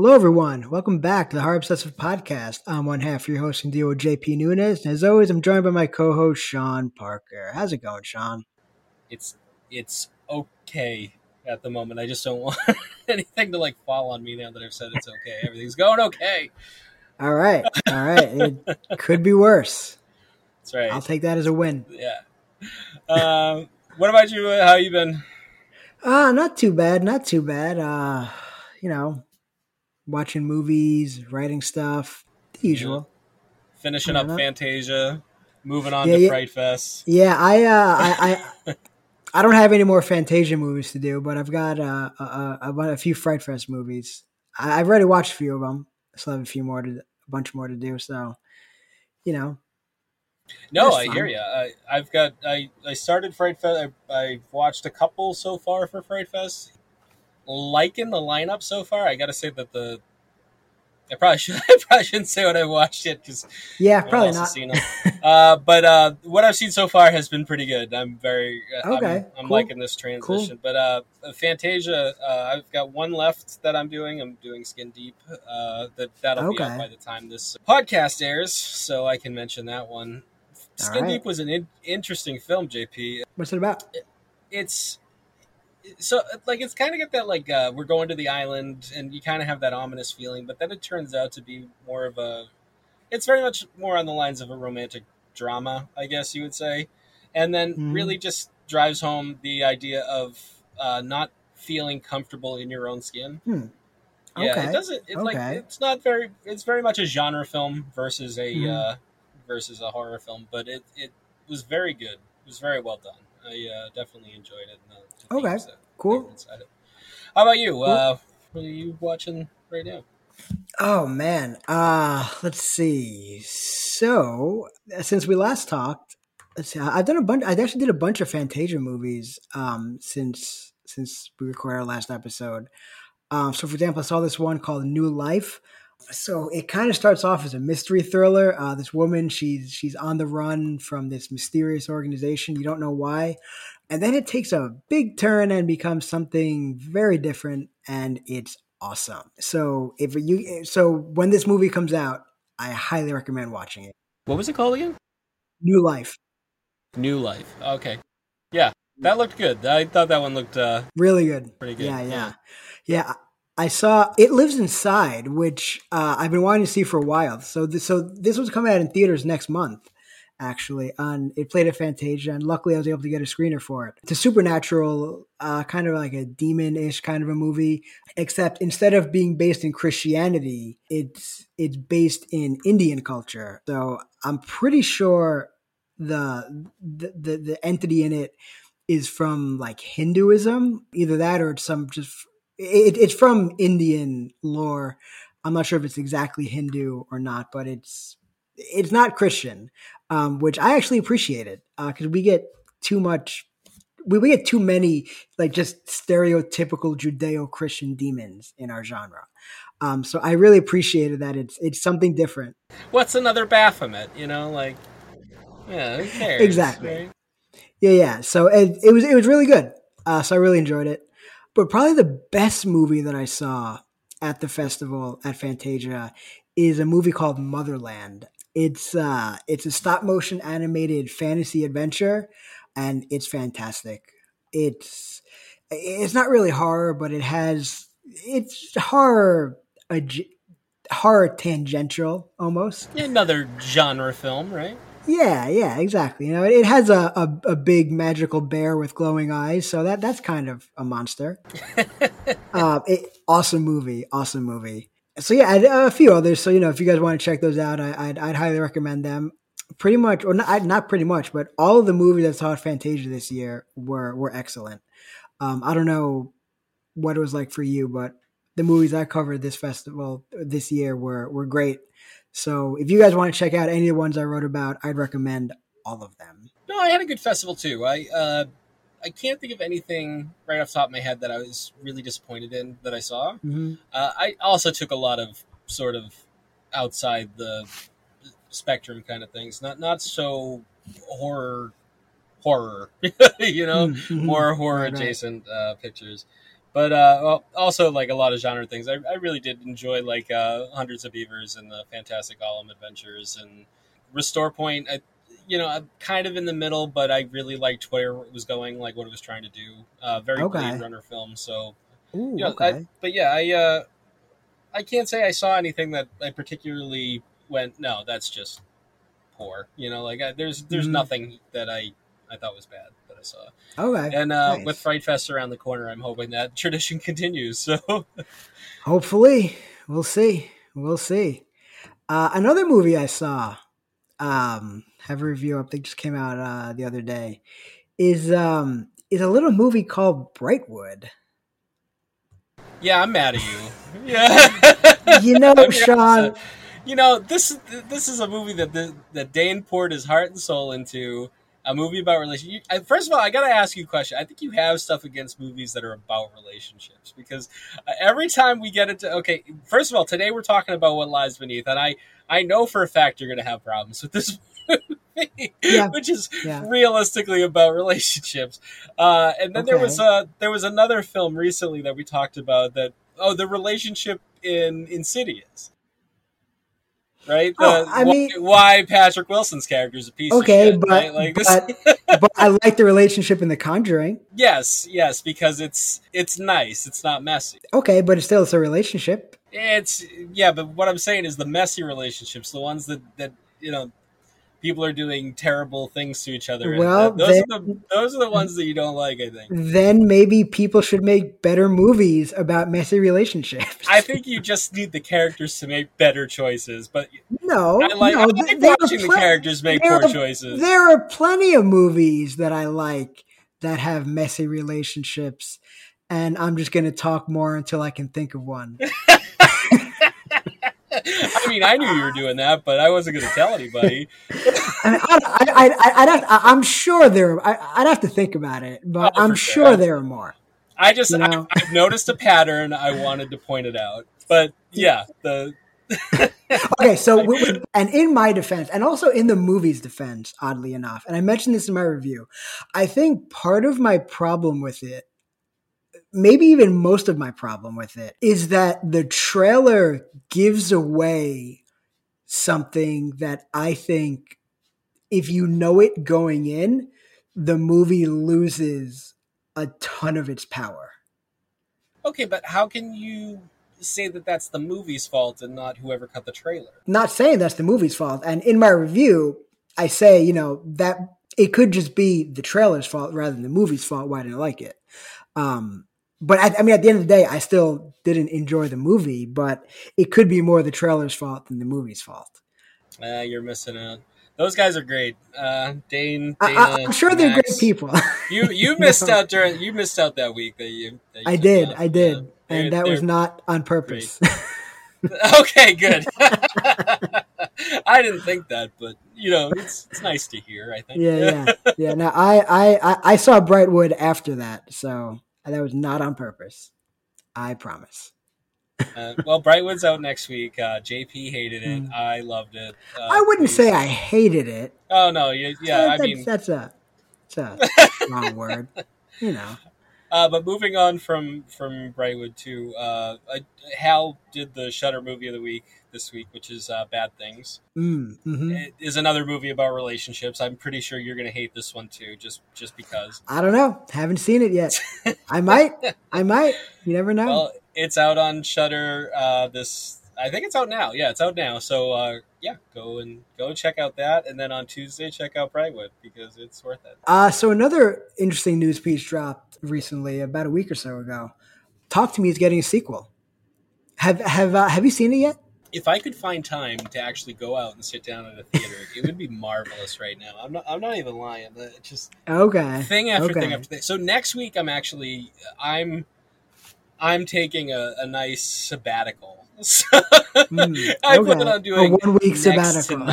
Hello, everyone. Welcome back to the Horror Obsessive Podcast. I'm one half of your host deal with JP Nunez, and as always, I'm joined by my co-host Sean Parker. How's it going, Sean? It's it's okay at the moment. I just don't want anything to like fall on me now that I've said it's okay. Everything's going okay. All right, all right. It could be worse. That's right. I'll take that as a win. Yeah. Um, what about you? How you been? Uh, not too bad. Not too bad. Uh, you know, watching movies, writing stuff, the usual. Finishing up know. Fantasia, moving on Yeah, to yeah. Fright Fest. Yeah, I, uh, I, I, I don't have any more Fantasia movies to do, but I've got uh, a, a, a, a few Fright Fest movies. I, I've already watched a few of them. I still have a few more to, a bunch more to do. So, you know, No, I hear fine. you. I, I've got. I I started Fright Fest. I, I watched a couple so far for Fright Fest. Liking the lineup so far. I got to say that the. I probably should. I probably shouldn't say what I watched yet because yeah, probably not. seen uh, but uh, what I've seen so far has been pretty good. I'm very uh, Okay, I'm, I'm cool. liking this transition. But uh, Fantasia, uh, I've got one left that I'm doing. I'm doing Skin Deep. Uh, that that'll be Okay. out by the time this podcast airs, so I can mention that one. Skin right. Deep was an in- interesting film, JP. What's it about? It's so like it's kind of got that like uh, we're going to the island, and you kind of have that ominous feeling, but then it turns out to be more of a. It's very much more on the lines of a romantic drama, I guess you would say, and then Mhm. really just drives home the idea of uh, not feeling comfortable in your own skin. Hmm. Yeah, Okay. it doesn't. It's like Okay. it's not very. It's very much a genre film versus a Mhm. uh, versus a horror film, but it it was very good. It was very well done. I uh, definitely enjoyed it. and the Okay. themes that- that Cool. How about you? Uh, what are you watching right now? Oh man. Uh let's see. So since we last talked, let's see. I've done a bunch. I actually did a bunch of Fantasia movies um since since we recorded our last episode. Um, so for example, I saw this one called New Life. So it kind of starts off as a mystery thriller. Uh, this woman, she's she's on the run from this mysterious organization. You don't know why, and then it takes a big turn and becomes something very different, and it's awesome. So if you so when this movie comes out, I highly recommend watching it. What was it called again? New Life, New Life. Okay, yeah, that looked good. I thought that one looked uh, really good. pretty good. Yeah, yeah, yeah. I saw It Lives Inside, which uh, I've been wanting to see for a while. So, this, so this was coming out in theaters next month. Actually, on it played at Fantasia, and luckily I was able to get a screener for it. It's a supernatural, uh, kind of like a demon-ish kind of a movie, except instead of being based in Christianity, it's it's based in Indian culture. So I'm pretty sure the the the, the entity in it is from like Hinduism, either that or it's some just it, it's from Indian lore. I'm not sure if it's exactly Hindu or not, but it's it's not Christian, um, which I actually appreciated because we get too much. We, we get too many like just stereotypical Judeo-Christian demons in our genre. Um, so I really appreciated that it's it's something different. What's another Baphomet? You know, like yeah, who cares? Exactly. right? Yeah, yeah. So it, it was it was really good. Uh, so I really enjoyed it. But probably the best movie that I saw at the festival at Fantasia is a movie called Motherland. It's uh it's a stop motion animated fantasy adventure and it's fantastic. It's it's not really horror, but it has it's horror horror tangential almost. Another genre film, right? Yeah, yeah, exactly. You know, it, it has a, a, a big magical bear with glowing eyes, so that that's kind of a monster. uh, it, awesome movie, awesome movie. So yeah, I- a few others. So you know, if you guys want to check those out, I, I'd, I'd highly recommend them. Pretty much, or not, not pretty much, but all of the movies I saw at Fantasia this year were were excellent. Um, I don't know what it was like for you, but the movies I covered this festival this year were were great. So if you guys want to check out any of the ones I wrote about, I'd recommend all of them. No, I had a good festival too. I uh, I can't think of anything right off the top of my head that I was really disappointed in that I saw. Mm-hmm. Uh, I also took a lot of sort of outside the spectrum kind of things, not not so horror horror, you know, Mhm. more horror adjacent uh, pictures. But uh, well, also like a lot of genre things. I, I really did enjoy like uh, Hundreds of Beavers and the Fantastic Golem Adventures and Restore Point. I, you know, I'm kind of in the middle, but I really liked where it was going, like what it was trying to do. Uh, very Okay. Blade Runner film. So, Ooh, you know, okay. I, but yeah, I uh, I can't say I saw anything that I particularly went. No, that's just poor. You know, like I, there's there's Mhm. nothing that I I thought was bad I saw. okay. And uh, Nice. with Fright Fest around the corner, I'm hoping that tradition continues. So, Hopefully, we'll see. We'll see. Uh, another movie I saw, um, have a review up that just came out uh, the other day, is um, is a little movie called Brightwood. yeah, I'm mad at you. Yeah, You know, Sean. You know this this is a movie that the, that Dane poured his heart and soul into. A movie about relationships. First of all, I got to ask you a question. I think you have stuff against movies that are about relationships because uh, every time we get into okay, first of all, today we're talking about what lies beneath, and I I know for a fact you're going to have problems with this movie, Yeah. which is Yeah. realistically about relationships. Uh, and then there was uh, there was another film recently that we talked about that oh the relationship in Insidious. Right? Oh, The- I why, mean- why Patrick Wilson's character is a piece Okay, of shit. but right? like but, but I like the relationship in The Conjuring. yes, yes, because it's it's nice. It's not messy. Okay, but it's still it's a relationship. It's yeah, but what I'm saying is the messy relationships, the ones that that you know people are doing terrible things to each other. Well, that- those then- are the those are the ones that you don't like. I think. Then maybe people should make better movies about messy relationships. I think you just need the characters to make better choices. But no, I like, no, I like watching the characters make poor are- choices. There are plenty of movies that I like that have messy relationships, and I'm just going to talk more until I can think of one. I mean, I knew you were doing that, but I wasn't going to tell anybody. I mean, I, I, I, have, I, I'm sure there. I, I'd have to think about it, but Oh, I'm sure sure. there are more. I just You I, know? I've noticed a pattern. I wanted to point it out. But yeah, the Okay, so w- w- and in my defense, and also in the movie's defense, oddly enough, and I mentioned this in my review, I think part of my problem with it, maybe even most of my problem with it, is that the trailer gives away something that I think, if you know it going in, the movie loses a ton of its power. okay, but how can you say that that's the movie's fault and not whoever cut the trailer? not saying that's the movie's fault. And in my review, I say, you know, that it could just be the trailer's fault rather than the movie's fault why I didn't like it. Um, but I, I mean, at the end of the day, I still didn't enjoy the movie, but it could be more the trailer's fault than the movie's fault. Uh, you're missing out. Those guys are great. Uh, Dane, Dana, I, I'm sure they're great people. You you missed out during you missed out that week that you. That you I did. I did, Yeah. And that was not on purpose. okay. Good. I didn't think that, but you know, it's it's nice to hear. I think. yeah, yeah, yeah. Now I, I, I saw Brightwood after that, so that was not on purpose. I promise. Uh, well, Brightwood's out next week. Uh, JP hated it. Mm. I loved it. Uh, I wouldn't please- say I hated it. Oh no, you, yeah. I mean, that's a that's a wrong word. You know. Uh, but moving on from from Brightwood to uh, I, Hal did the Shudder movie of the week this week, which is uh, Bad Things. Mm, hmm It is another movie about relationships. I'm pretty sure you're going to hate this one too, just just because. I don't know. Haven't seen it yet. I might. I might. You never know. Well, it's out on Shudder. Uh, this I think it's out now. Yeah, it's out now. So uh, yeah, go and go check out that, and then on Tuesday check out Brightwood because it's worth it. uh, so another interesting news piece dropped recently, about a week or so ago. Talk to Me is getting a sequel. Have have uh, have you seen it yet? If I could find time to actually go out and sit down at a theater, it would be marvelous right now. I'm not. I'm not even lying. It just Okay. thing after okay. thing after thing. So next week, I'm actually I'm I'm taking a, a nice sabbatical. So Mm, I plan on doing a one week sabbatical.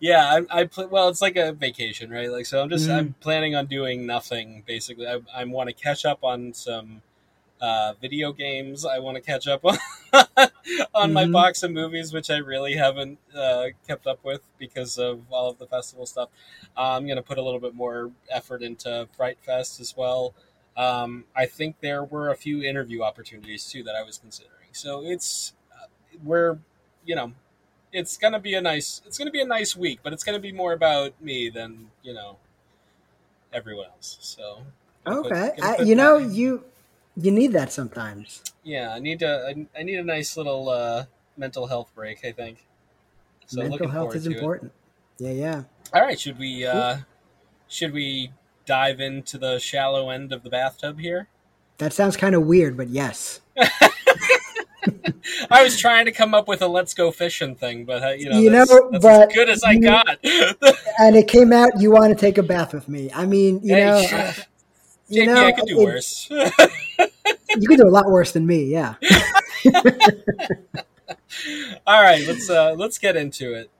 yeah, I, I pl- well, it's like a vacation, right? Like, so I'm just Mm. I'm planning on doing nothing basically. I, I want to catch up on some uh, video games. I want to catch up on on my Mhm. box of movies, which I really haven't uh, kept up with because of all of the festival stuff. Uh, I'm going to put a little bit more effort into Fright Fest as well. Um, I think there were a few interview opportunities too that I was considering. So it's we're you know it's gonna be a nice it's gonna be a nice week, but it's gonna be more about me than you know everyone else. So okay, put, I, you know you you need that sometimes. Yeah, I need to. I, I need a nice little uh, mental health break. I think. So mental health is important. It. Yeah, yeah. All right, should we uh, should we dive into the shallow end of the bathtub here? That sounds kind of weird, but yes. I was trying to come up with a "let's go fishing" thing, but uh, you know, you that's, know, that's but as good as I you, got. and it came out. You want to take a bath with me? I mean, you hey, know, uh, you JP, know, I could do it, worse. you could do a lot worse than me. Yeah. All right, let's uh, let's get into it.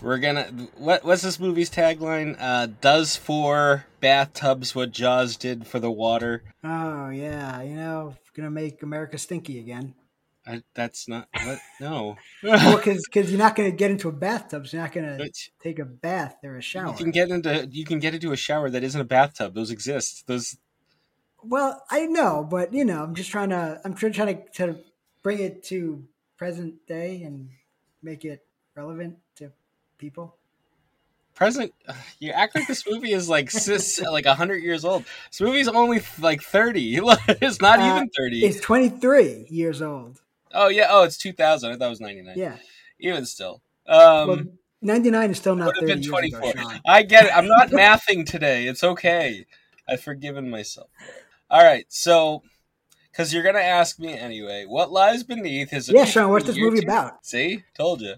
We're gonna what what's this movie's tagline? Uh, does for bathtubs what Jaws did for the water. Oh yeah, you know, gonna make America stinky again. I, that's not what. No, well, because because you're not gonna get into a bathtub, so you're not gonna take a bath or a shower. You can get into you can get into a shower that isn't a bathtub. Those exist. Those. Well, I know, but you know, I'm just trying to I'm trying to, to bring it to present day and make it relevant to people. Present, you act like this movie is like sis, like hundred years old. This movie's only like thirty. it's not uh, even thirty. It's twenty three years old. Oh yeah. Oh, it's two thousand. I thought it was ninety nine. Yeah. Even still. Um, well, ninety nine is still not thirty. Been twenty four. I get it. I'm not mathing today. It's okay. I've forgiven myself. All right. So because you're gonna ask me anyway. What lies beneath his? Yeah, Sean. What's this movie about? See, told you.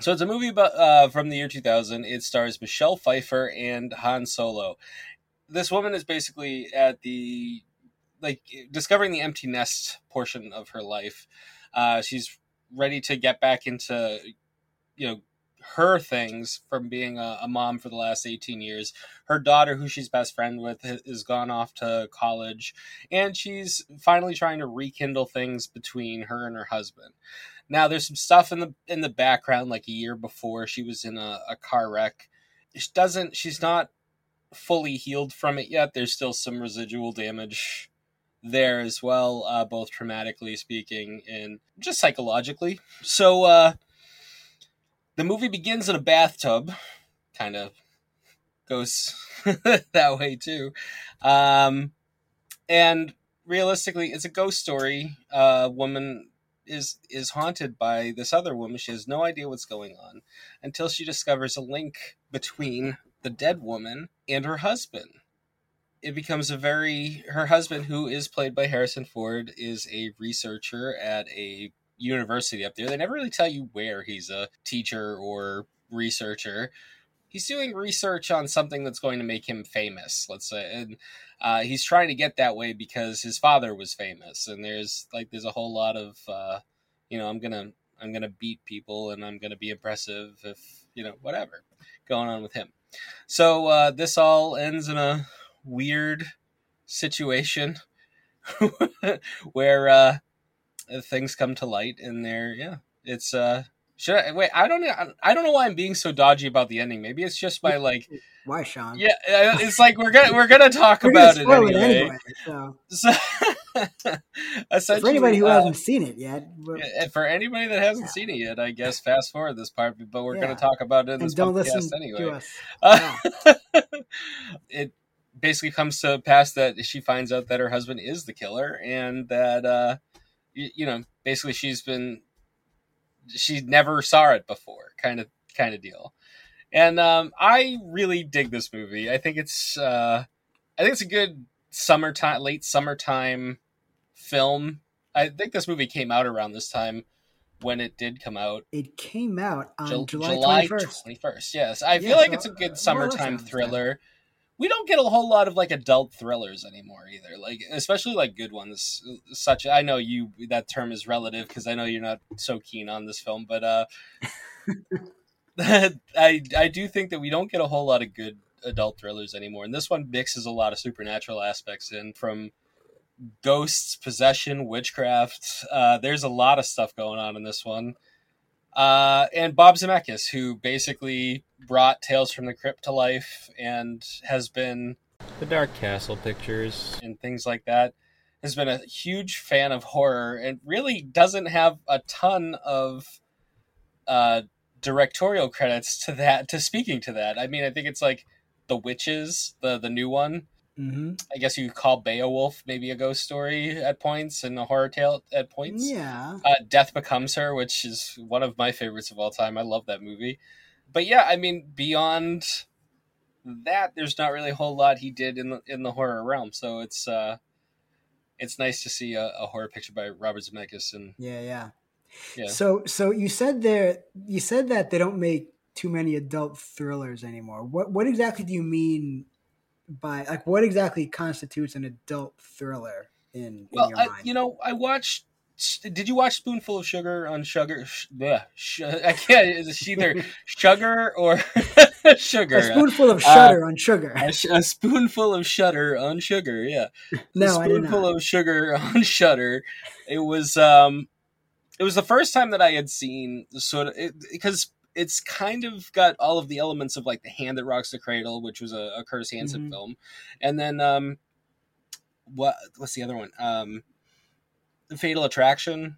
So it's a movie about uh, from the year 2000. It stars Michelle Pfeiffer and Han Solo. This woman is basically at the like discovering the empty nest portion of her life. Uh, she's ready to get back into you know her things from being a, a, mom for the last 18 years. Her daughter, who she's best friend with, has gone off to college, and she's finally trying to rekindle things between her and her husband. Now, there's some stuff in the in the background, like a year before she was in a, a car wreck. She doesn't. She's not fully healed from it yet. There's still some residual damage there as well, uh, both traumatically speaking and just psychologically. So, uh, the movie begins in a bathtub, kind of goes that way too. Um, and realistically, it's a ghost story. A uh, woman is is haunted by this other woman. She has no idea what's going on until she discovers a link between the dead woman and her husband. It becomes a very her husband, who is played by Harrison Ford, is a researcher at a university up there. They never really tell you where he's a teacher or researcher. He's doing research on something that's going to make him famous, let's say, and uh, he's trying to get that way because his father was famous. And there's like there's a whole lot of uh, you know I'm gonna I'm gonna beat people and I'm gonna be impressive if you know whatever going on with him. So uh, this all ends in a weird situation where uh, things come to light and they're yeah it's uh should I wait? I don't know. I don't know why I'm being so dodgy about the ending. Maybe it's just my like. Why, Sean? Yeah, uh, it's like we're gonna we're gonna talk we're about gonna it anyway. anyway so. so for anybody who uh, hasn't seen it yet, for anybody that hasn't yeah. seen it yet, I guess fast forward this part. But we're yeah. gonna talk about it in this don't podcast anyway. Uh, it basically comes to pass that she finds out that her husband is the killer, and that uh, you, you know, basically she's been she never saw it before, kind of kind of deal. And um, I really dig this movie. I think it's uh, I think it's a good summertime, late summertime film. I think this movie came out around this time when it did come out. It came out on Ju- July twenty first. Yes, I yeah, feel like so, it's a good summertime thriller we don't get a whole lot of like adult thrillers anymore either like especially like good ones such i know you that term is relative because i know you're not so keen on this film but uh i i do think that we don't get a whole lot of good adult thrillers anymore and this one mixes a lot of supernatural aspects in from ghosts possession witchcraft uh there's a lot of stuff going on in this one. Uh, and Bob Zemeckis, who basically brought Tales from the Crypt to life and has been the Dark Castle pictures and things like that, has been a huge fan of horror and really doesn't have a ton of uh, directorial credits to that to speaking to that. I mean, I think it's like The Witches, the the new one. Mm-hmm. I guess you could call Beowulf maybe a ghost story at points and a horror tale at points. Yeah. Uh, Death Becomes Her, which is one of my favorites of all time. I love that movie. But yeah, I mean, beyond that, there's not really a whole lot he did in the in the horror realm. So it's uh, it's nice to see a, a horror picture by Robert Zemeckis. And Yeah, yeah. Yeah. So so you said there you said that they don't make too many adult thrillers anymore. What what exactly do you mean by like what exactly constitutes an adult thriller in, in well, your I, mind? you know, I watched. Did you watch Spoonful of Sugar on Sugar? Sh, bleh, sh, I can't. It's either sugar or sugar. a spoonful of Uh, sugar on sugar. A, sh- a spoonful of shutter on sugar. Yeah. No, a I did spoonful of sugar on Shudder. It was um, it was the first time that I had seen the sort of it, because it's kind of got all of the elements of like the Hand That Rocks the Cradle, which was a, a Curtis Hanson Mhm. film, and then um, what what's the other one? Um, the Fatal Attraction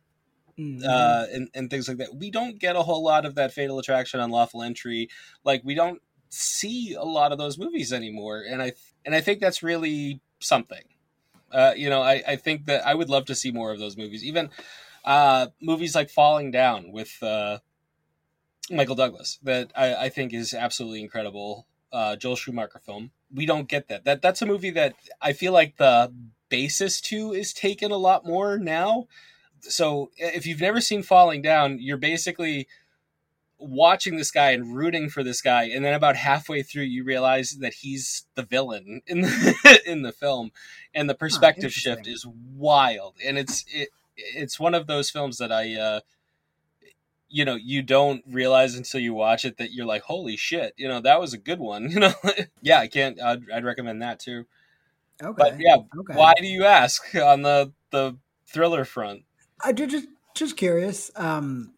Mhm. uh, and, and things like that. We don't get a whole lot of that fatal attraction, unlawful entry. Like we don't see a lot of those movies anymore, and I and I think that's really something. Uh, you know, I, I think that I would love to see more of those movies. Even uh, movies like Falling Down with uh, Michael Douglas, that I, I think is absolutely incredible. Uh, Joel Schumacher film. We don't get that. That that's a movie that I feel like the basis to is taken a lot more now. So if you've never seen falling down you're basically watching this guy and rooting for this guy and then about halfway through you realize that he's the villain in the in the film and the perspective shift is wild and it's it it's one of those films that i uh you know you don't realize until you watch it that you're like holy shit you know that was a good one you know? Yeah i can't i'd, I'd recommend that too okay. but yeah okay. why do you ask on the the thriller front I ju- just just curious, um,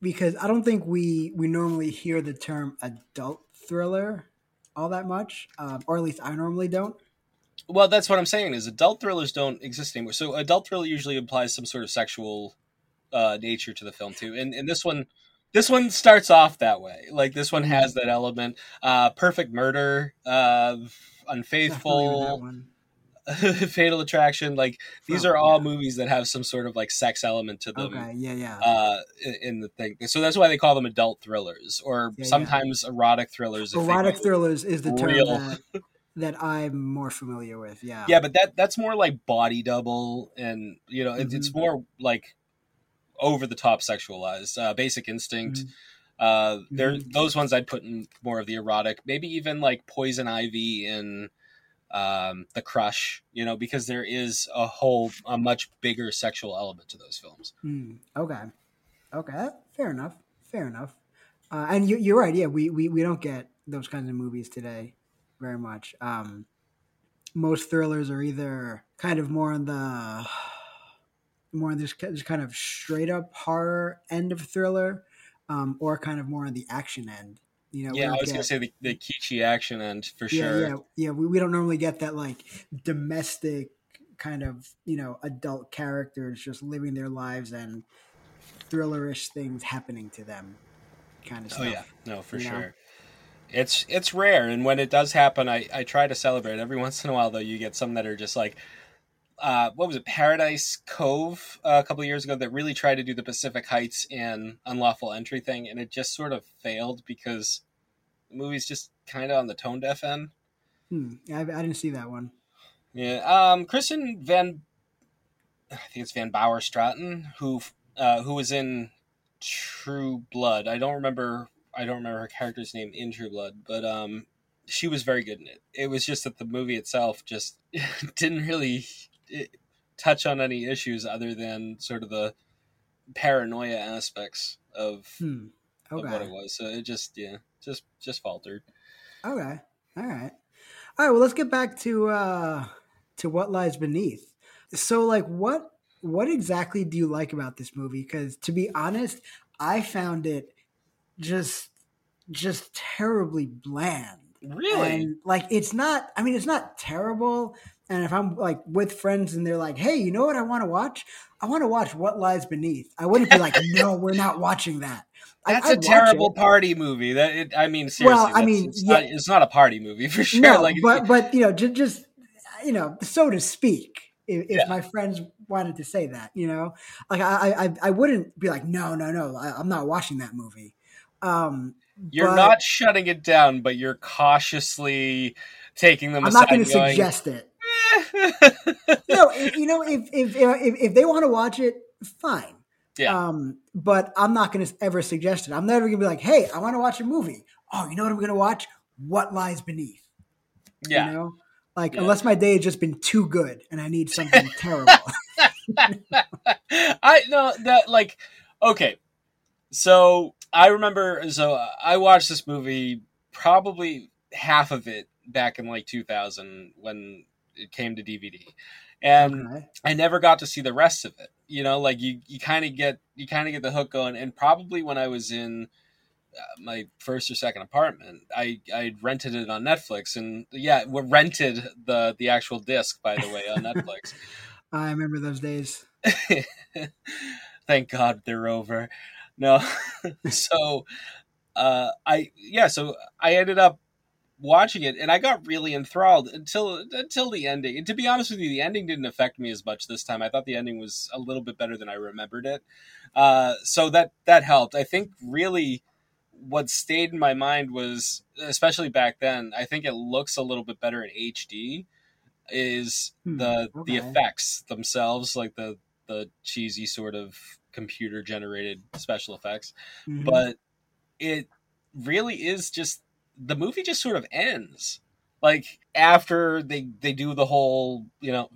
because I don't think we we normally hear the term adult thriller all that much, um, or at least I normally don't. Well, that's what I'm saying is adult thrillers don't exist anymore. So adult thriller usually implies some sort of sexual uh, nature to the film too, and and this one, this one starts off that way. Like this one has that element. Uh, Perfect Murder, uh, Not familiar with that Unfaithful. Fatal Attraction. Like these Oh, are all yeah. movies that have some sort of like sex element to them. Okay, yeah, yeah. Uh, in- in the thing, so that's why they call them adult thrillers, or Yeah, yeah. sometimes erotic thrillers. Erotic thrillers is the term that, that I'm more familiar with. Yeah. yeah but that that's more like body double and you know it, it's Mhm. more like over the top sexualized uh, basic instinct Mhm. uh there Mhm. those ones i'd put in more of the erotic maybe even like poison ivy in um the crush you know because there is a whole a much bigger sexual element to those films Mm, okay. Okay. Fair enough. Fair enough. Uh, and you, you're right. Yeah, we, we, we don't get those kinds of movies today very much. Um, most thrillers are either kind of more on the more on this, this kind of straight up horror end of thriller, um, or kind of more on the action end. You know, yeah i was gonna say the, the kitschy action end for yeah, sure yeah, yeah. We, we don't normally get that like domestic kind of you know adult characters just living their lives and thrillerish things happening to them, kind of stuff. Oh yeah, no, for you know? sure. It's it's rare, and when it does happen, I I try to celebrate. Every once in a while, though, you get some that are just like, uh, what was it, Paradise Cove uh, a couple of years ago that really tried to do the Pacific Heights and unlawful entry thing, and it just sort of failed because the movie's just kind of on the tone deaf end. Hmm. I, I didn't see that one. Yeah, um, Kristen Van, I think it's Van Bauer Stratton, who uh, who was in True Blood. I don't remember. I don't remember her character's name in True Blood, but um, she was very good in it. It was just that the movie itself just didn't really touch on any issues other than sort of the paranoia aspects of, Hmm. of what it was. So it just yeah, just just faltered. Okay. All right. All right. Well, let's get back to uh, to what lies beneath. So, like, what what exactly do you like about this movie? Because to be honest, I found it just just terribly bland. Really? And like it's not I mean it's not terrible. And if I'm like with friends and they're like, "Hey, you know what I want to watch? I want to watch What Lies Beneath." I wouldn't be like, "No, we're not watching that." That's I, a terrible party movie. That it, I mean, seriously. Well, I mean, it's, yeah. not, it's not a party movie for sure. No, like, but but you know, just, just you know, so to speak. If, if Yeah. my friends wanted to say that, you know, like I I, I wouldn't be like, no, no, no, I, I'm not watching that movie. Um, you're but not shutting it down, but you're cautiously taking them I'm not going to suggest it. No, if- you know, if if if, if they want to watch it, fine. yeah, Um, but I'm not going to ever suggest it. I'm never going to be like, hey, I want to watch a movie. Oh, you know what I'm going to watch? What Lies Beneath. yeah. You know, like Yeah. unless my day has just been too good and I need something terrible. I know that like okay. So I remember so I watched this movie probably half of it back in like 2000 when it came to DVD. And Okay. I never got to see the rest of it. You know, like you you kind of get you kind of get the hook going and probably when I was in uh, my first or second apartment, I I rented it on Netflix and yeah, we rented the the actual disc by the way on Netflix. I remember those days. Thank God they're over. No, so uh, I yeah, so I ended up watching it, and I got really enthralled until until the ending. And to be honest with you, the ending didn't affect me as much this time. I thought the ending was a little bit better than I remembered it. Uh, so that that helped. I think really what stayed in my mind was, especially back then, I think it looks a little bit better in HD. Is Hmm, the the effects themselves like the the cheesy sort of computer generated special effects Mhm. but it really is just the movie just sort of ends. Like after they they do the whole you know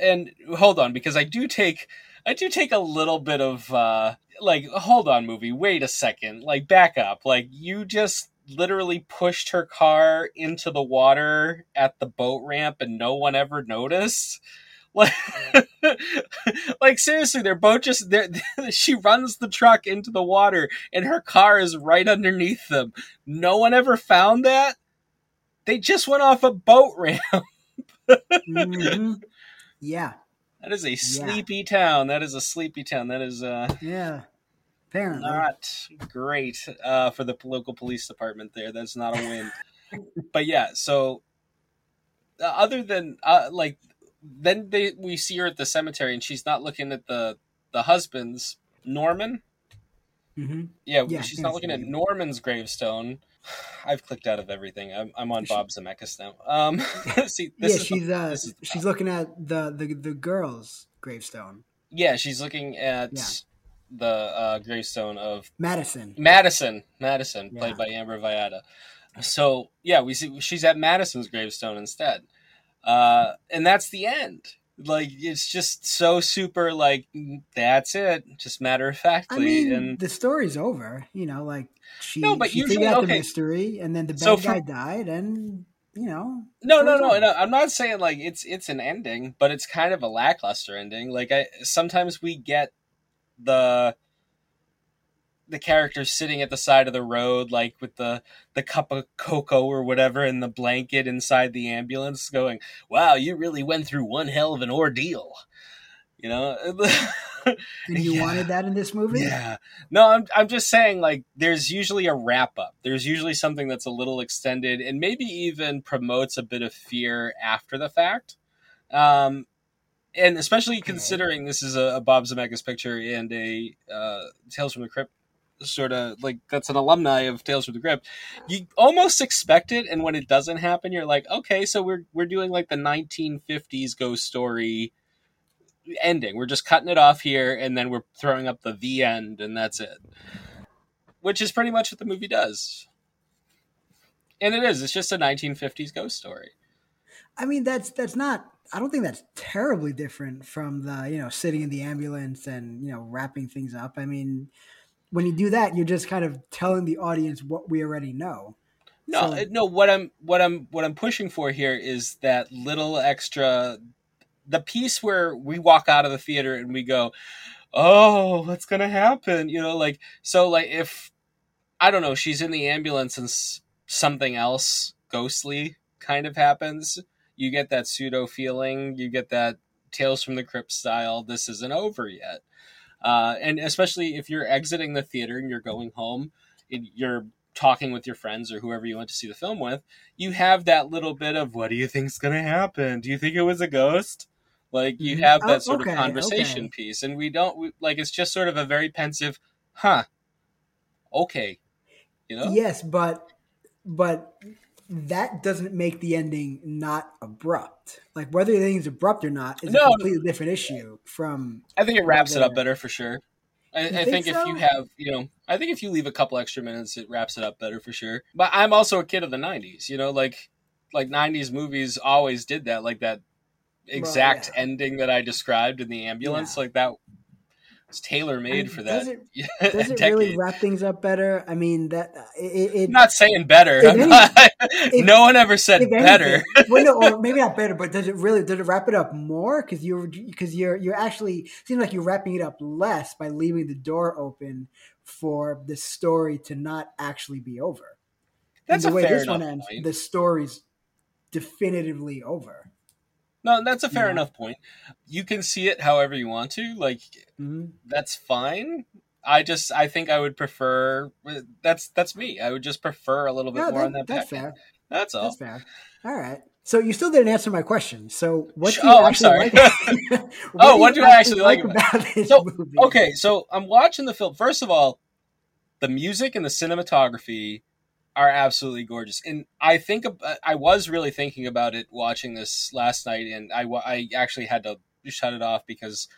and hold on because i do take i do take a little bit of uh like hold on movie wait a second like back up. Like you just literally pushed her car into the water at the boat ramp and no one ever noticed like, like seriously, their boat just they're, she runs the truck into the water and her car is right underneath them. No one ever found that. They just went off a boat ramp. Mhm. Yeah, That is a sleepy town. That is a sleepy town. That is uh, yeah. Apparently, not great uh, for the local police department there. That's not a win. but yeah, so uh, other than uh, like then they we see her at the cemetery and she's not looking at the the husband's Norman. Mhm. Yeah, Yeah, she's not looking at. Norman's gravestone. I've clicked out of everything. I'm, I'm on She- Bob Zemeckis now. Um, see, this yeah, is she's the, uh, this is the she's looking at the the the girl's gravestone, yeah, she's looking at Yeah. the uh, gravestone of Madison. Madison, Madison, Yeah. played by Amber Valletta. So yeah, we see she's at Madison's gravestone instead, uh, and that's the end. Like it's just so super. Like that's it. Just matter of factly I mean, and the story's over. You know, like she, No, but she usually- figured out the okay. mystery, and then the bad So guy from- died, and you know, no, no, no, no. I'm not saying like it's it's an ending, but it's kind of a lackluster ending. Like I sometimes we get the the characters sitting at the side of the road, like with the the cup of cocoa or whatever, and the blanket inside the ambulance, going, "Wow, you really went through one hell of an ordeal." You know. and you Yeah. wanted that in this movie. Yeah. No, I'm I'm just saying like there's usually a wrap up. There's usually something that's a little extended and maybe even promotes a bit of fear after the fact. Um and especially considering this is a, a Bob Zemeckis picture and a uh, Tales from the Crypt sort of like that's an alumni of Tales from the Crypt. You almost expect it, and when it doesn't happen, you're like, okay, so we're we're doing like the 1950s ghost story ending. We're just cutting it off here, and then we're throwing up the the end, and that's it. Which is pretty much what the movie does. And it is. It's just a 1950s ghost story. I mean, that's that's not. I don't think that's terribly different from the you know sitting in the ambulance and you know wrapping things up. I mean, when you do that, you're just kind of telling the audience what we already know. No, So- uh, no. What I'm, what I'm, what I'm pushing for here is that little extra, the piece where we walk out of the theater and we go, "Oh, what's gonna happen?" You know, like so, like if I don't know, she's in the ambulance and s- something else ghostly kind of happens. You get that pseudo feeling. You get that Tales from the Crypt style. This isn't over yet. Uh, and especially if you're exiting the theater and you're going home, and you're talking with your friends or whoever you went to see the film with, you have that little bit of what do you think's going to happen? Do you think it was a ghost? Like you mm-hmm. have that oh, sort okay, of conversation okay. piece, and we don't we, like it's just sort of a very pensive, huh? Okay, you know. Yes, but but that doesn't make the ending not abrupt. Like whether the ending is abrupt or not is no, a completely different issue from. I think it wraps it up better for sure. I, I think, think so? if you have, you know, I think if you leave a couple extra minutes, it wraps it up better for sure. But I'm also a kid of the '90s, you know, like like '90s movies always did that, like that exact well, yeah. ending that I described in the ambulance, yeah. like that was tailor made I mean, for that. Does it, does it really wrap things up better? I mean, that it, it, I'm not saying better. Any, not, if, no one ever said better. well, no, or maybe not better, but does it really does it wrap it up more? Because you're because you're you're actually seems like you're wrapping it up less by leaving the door open for the story to not actually be over. That's and the way this one ends, point. the story's definitively over. No, that's a fair yeah. enough point. You can see it however you want to. Like mm-hmm. that's fine. I just I think I would prefer that's that's me. I would just prefer a little bit more that, on that. That's fair. That's all. That's fair. All right. So you still didn't answer my question. So what do you oh, actually like? what oh, what do, I actually like about, about this so, movie? Okay, so I'm watching the film. First of all, the music and the cinematography are absolutely gorgeous. And I think I was really thinking about it watching this last night, and I, I actually had to shut it off because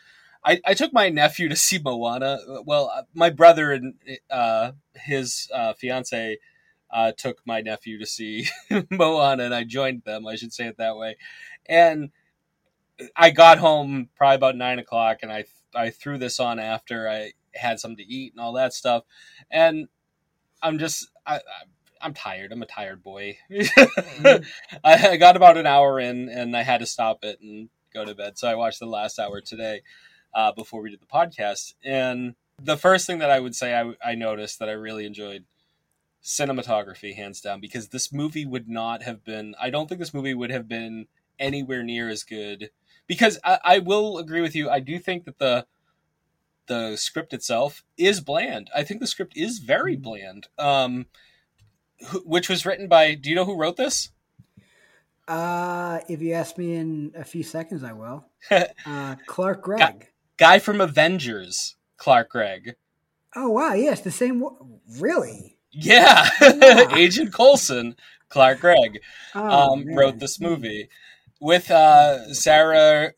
I, I took my nephew to see Moana. Well, uh, my brother and uh, his uh, fiance uh, took my nephew to see Moana, and I joined them. I should say it that way. And I got home probably about nine o'clock, and I I threw this on after I had something to eat and all that stuff, and I'm just I, I'm tired. I'm a tired boy. mm-hmm. I, got about an hour in, and I had to stop it and go to bed. So I watched the last hour today uh, before we did the podcast. And the first thing that I would say I, I noticed that I really enjoyed cinematography, hands down, because this movie would not have been. I don't think this movie would have been anywhere near as good. Because I, I will agree with you. I do think that the the script itself is bland. I think the script is very mm-hmm. bland. Um, which was written by. Do you know who wrote this? Uh, if you ask me in a few seconds, I will. uh, Clark Gregg, guy, guy, from Avengers, Clark Gregg. Oh wow, yes, the same. Really? Yeah, wow. Agent Coulson, Clark Gregg, oh, um, wrote this movie with uh, Sarah.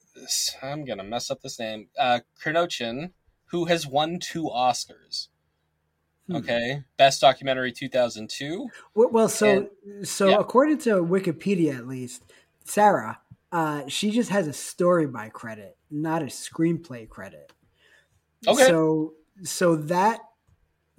I'm gonna mess up this name. Uh, Kernochan, who has won two Oscars. Hmm. Okay, best documentary 2002. Well, so and, so yeah. according to Wikipedia, at least, Sarah, uh, she just has a story by credit, not a screenplay credit. Okay. So so that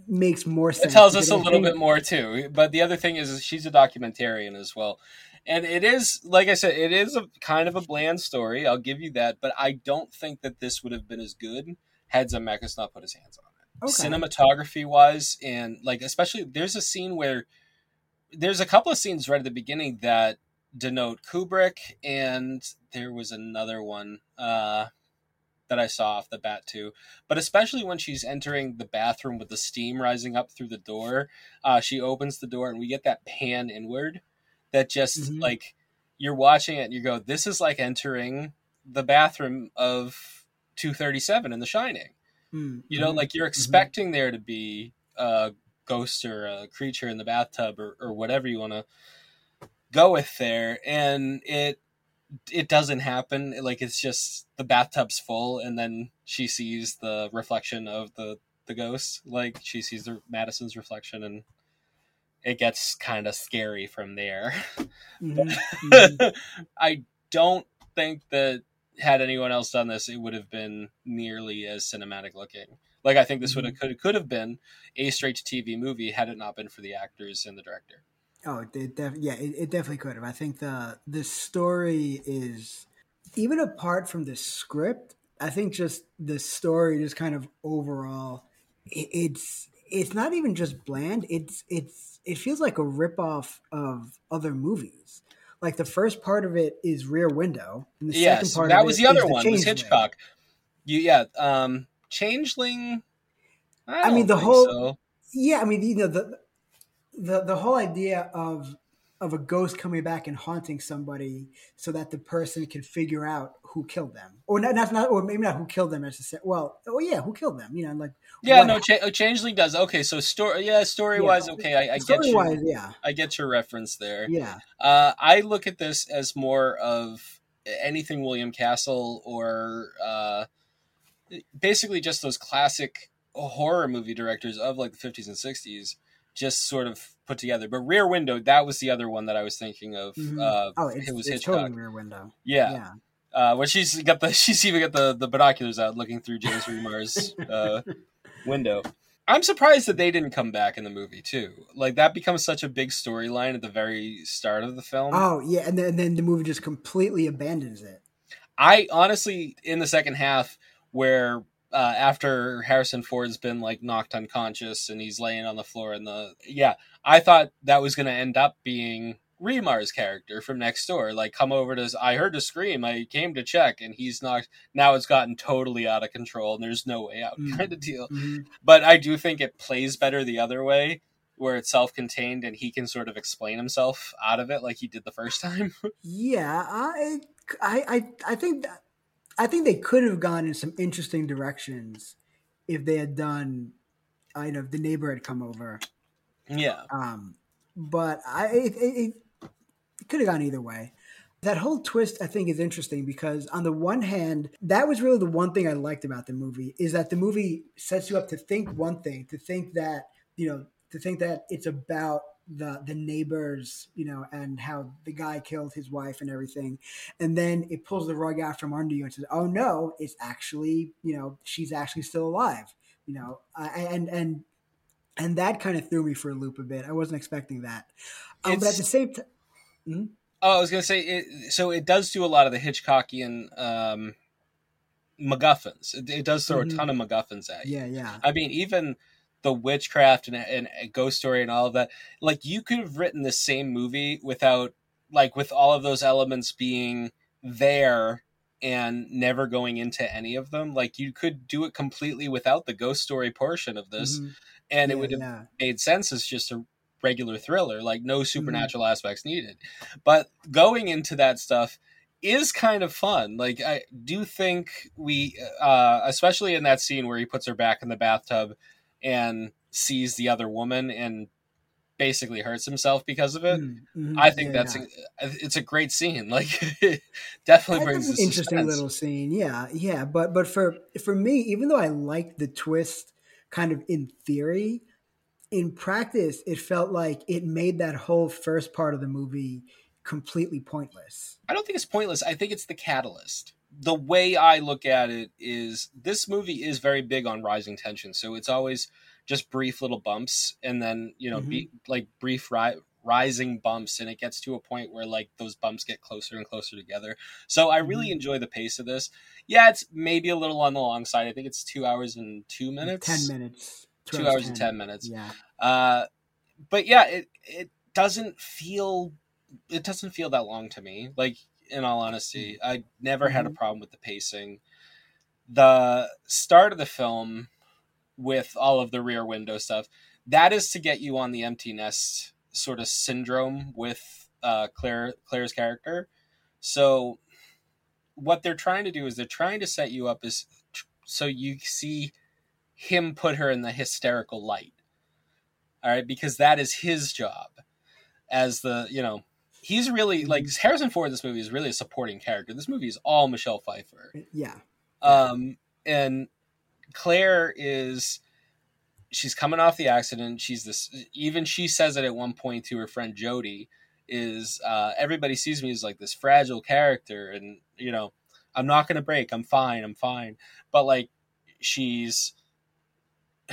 makes more sense. It tells us a little think... bit more too. But the other thing is, is she's a documentarian as well. And it is, like I said, it is a kind of a bland story. I'll give you that. But I don't think that this would have been as good had Zemeckis not put his hands on okay. cinematography wise and like especially there's a scene where there's a couple of scenes right at the beginning that denote Kubrick and there was another one uh, that I saw off the bat too. But especially when she's entering the bathroom with the steam rising up through the door, uh, she opens the door and we get that pan inward that just mm-hmm. like you're watching it and you go, this is like entering the bathroom of 237 in The Shining. Mm, you know, like you're mm-hmm. expecting mm-hmm. there to be a ghost or a creature in the bathtub or, or whatever you want to go with there, and it it doesn't happen. Like it's just the bathtub's full, and then she sees the reflection of the the ghost. Like she sees the Madison's reflection, and it gets kind of scary from there. Mm-hmm. mm-hmm. I don't think that had anyone else done this, it would have been nearly as cinematic looking. Like I think this would have mm-hmm. could could have been a straight to TV movie had it not been for the actors and the director. Oh, it def- yeah, it, it definitely could have. I think the the story is even apart from the script. I think just the story, just kind of overall, it, it's it's not even just bland. It's it's it feels like a ripoff of other movies. Like the first part of it is Rear Window, and the yes, second part that was the other one. Was Hitchcock? You yeah. Um, Changeling. I, I mean, the think whole- so. Yeah, I mean, you know, the the the whole idea of of a ghost coming back and haunting somebody so that the person can figure out who killed them, or not, not, not or maybe not who killed them necessarily. Well, oh yeah, who killed them? You know, like Yeah, no, cha- uh, Changeling does. Okay, so story, yeah, story wise, okay, I, I get story you. wise, yeah, I get your reference there. yeah, Uh, I look at this as more of anything William Castle or uh, basically just those classic horror movie directors of like the 50s and 60s just sort of put together. But Rear Window, that was the other one that I was thinking of. Mhm. Uh, oh, it's, it was it's Hitchcock. totally Rear Window. yeah. yeah. Uh, when she's got the she's even got the, the binoculars out looking through James Remar's uh, window. I'm surprised that they didn't come back in the movie too. Like that becomes such a big storyline at the very start of the film. Oh yeah, and then, and then the movie just completely abandons it. I honestly, in the second half, where uh, after Harrison Ford's been like knocked unconscious and he's laying on the floor, and the yeah, I thought that was going to end up being Remar's character from next door. Like, come over to, I heard a scream, I came to check, and he's knocked. Now it's gotten totally out of control, and there's no way out, Mm. kind of deal. Mhm. But I do think it plays better the other way. Where it's self-contained and he can sort of explain himself out of it, like he did the first time. Yeah, I, I, I, I think, that, I think they could have gone in some interesting directions if they had done, I know, if the neighbor had come over. yeah, Um, but I, it, it, it could have gone either way. That whole twist, I think, is interesting because on the one hand, that was really the one thing I liked about the movie is that the movie sets you up to think one thing, to think that you know, to think that it's about the the neighbors, you know, and how the guy killed his wife and everything, and then it pulls the rug out from under you and says, "Oh no, it's actually, you know, she's actually still alive," you know, and and and that kind of threw me for a loop a bit. I wasn't expecting that, um, but at the same time. Oh, I was gonna say it. So it does do a lot of the Hitchcockian um, MacGuffins. It, it does throw Mhm. a ton of MacGuffins at you. Yeah, yeah. I mean, even the witchcraft and, and a ghost story and all of that. Like you could have written the same movie without, like, with all of those elements being there and never going into any of them. Like you could do it completely without the ghost story portion of this, Mhm. and it would have yeah. made sense as just a regular thriller, like Mm-hmm. no supernatural aspects needed. But going into that stuff is kind of fun. Like I do think we, uh, especially in that scene where he puts her back in the bathtub and sees the other woman and basically hurts himself because of it. Mhm, mhm. I think Yeah, that's a, it's a great scene. Like it definitely brings an interesting suspense. little scene. Yeah, yeah. But but for for me, even though I liked the twist, kind of in theory, in practice, it felt like it made that whole first part of the movie completely pointless. I don't think it's pointless. I think it's the catalyst. The way I look at it is this movie is very big on rising tension. So it's always just brief little bumps and then, you know, be, like brief ri- rising bumps and it gets to a point where like those bumps get closer and closer together. So I really Mhm. enjoy the pace of this. Yeah, it's maybe a little on the long side. I think it's 2 hours and 2 minutes. Ten minutes. Two hours and 10 minutes. Yeah. Uh, but yeah, it it doesn't feel it doesn't feel that long to me. Like in all honesty, I never had a problem with the pacing. The start of the film with all of the rear window stuff that is to get you on the empty nest sort of syndrome with uh, Claire Claire's character. So what they're trying to do is they're trying to set you up as so you see him put her in the hysterical light. All right, because that is his job as the, you know, he's really like Harrison Ford in this movie is really a supporting character. This movie is all Michelle Pfeiffer. Yeah. Um and Claire is she's coming off the accident. She's this even she says it at one point to her friend Jody is uh everybody sees me as like this fragile character and you know, I'm not going to break. I'm fine. I'm fine. But like she's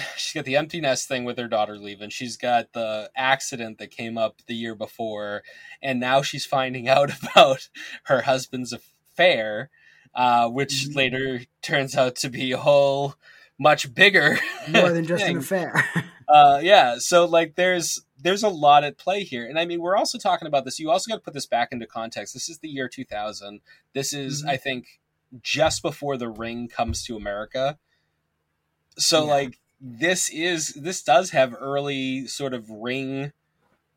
she's got the empty nest thing with her daughter leaving. She's got the accident that came up the year before, and now she's finding out about her husband's affair, uh, which Mhm. later turns out to be a whole much bigger More than just an affair. uh, yeah. So like, there's there's a lot at play here, and I mean, we're also talking about this. You also got to put this back into context. This is the year 2000. This is, Mhm. I think, just before the Ring comes to America. So Yeah. like, this is this does have early sort of Ring,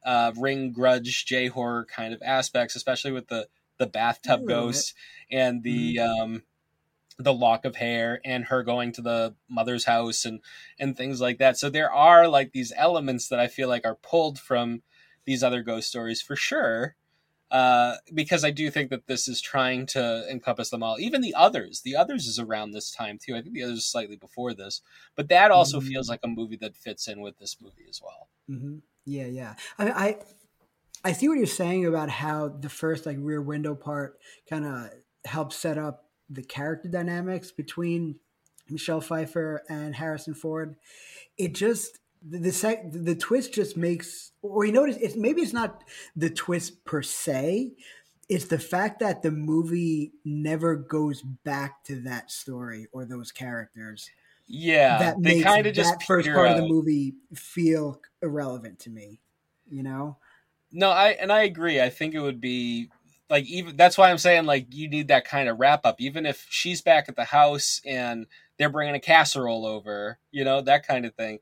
uh, Ring grudge J horror kind of aspects, especially with the the bathtub ghost and the um the lock of hair and her going to the mother's house and and things like that. So there are like these elements that i feel like are pulled from these other ghost stories for sure uh, because I do think that this is trying to encompass them all. Even the others, the others is around this time too. I think the others is slightly before this, but that also Mhm. feels like a movie that fits in with this movie as well. hmm Yeah, yeah. I, I I see what you're saying about how the first like rear window part kind of helps set up the character dynamics between Michelle Pfeiffer and Harrison Ford. It just the the, sec, the twist just makes or you notice it's maybe it's not the twist per se. It's the fact that the movie never goes back to that story or those characters Yeah, that they makes kind of just that first part of the movie feel irrelevant to me. You know? No, I and I agree. I think it would be like even that's why I'm saying like you need that kind of wrap up. Even if she's back at the house and they're bringing a casserole over, you know that kind of thing.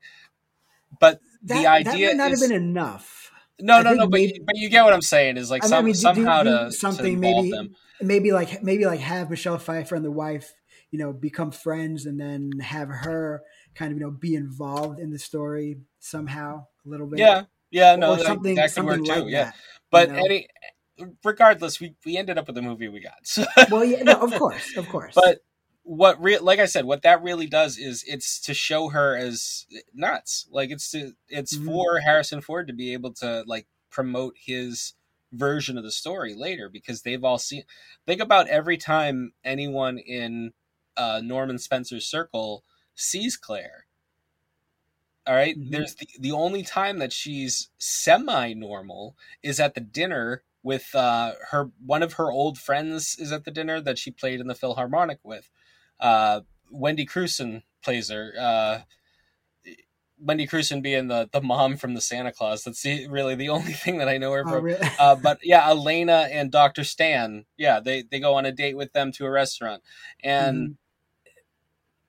But That, the that idea might not is have been enough. no, I no, no. But you, but you get what I'm saying is like I mean, some, I mean, do- do- somehow do to, to something involve maybe them. maybe like maybe like have Michelle Pfeiffer and the wife, you know, become friends, and then have her kind of you know be involved in the story somehow a little bit. Yeah, yeah, no, or that, something that could something work like too. Yeah, that. but know? any regardless, we we ended up with the movie we got. So Well, yeah, no, of course, of course. but what re- like i said what that really does is it's to show her as nuts like it's to it's Mhm. for harrison ford to be able to like promote his version of the story later because they've all seen think about every time anyone in uh norman spencer's circle sees claire all right? Mhm. there's the, the only time that she's semi normal is at the dinner with uh her one of her old friends is at the dinner that she played in the philharmonic with uh, Wendy Crewson plays her. Uh, Wendy Crewson being the, the mom from the Santa Clause. That's the, really the only thing that I know her Oh, from. really? Uh, but yeah, Elena and Dr. Stan. Yeah, they, they go on a date with them to a restaurant. And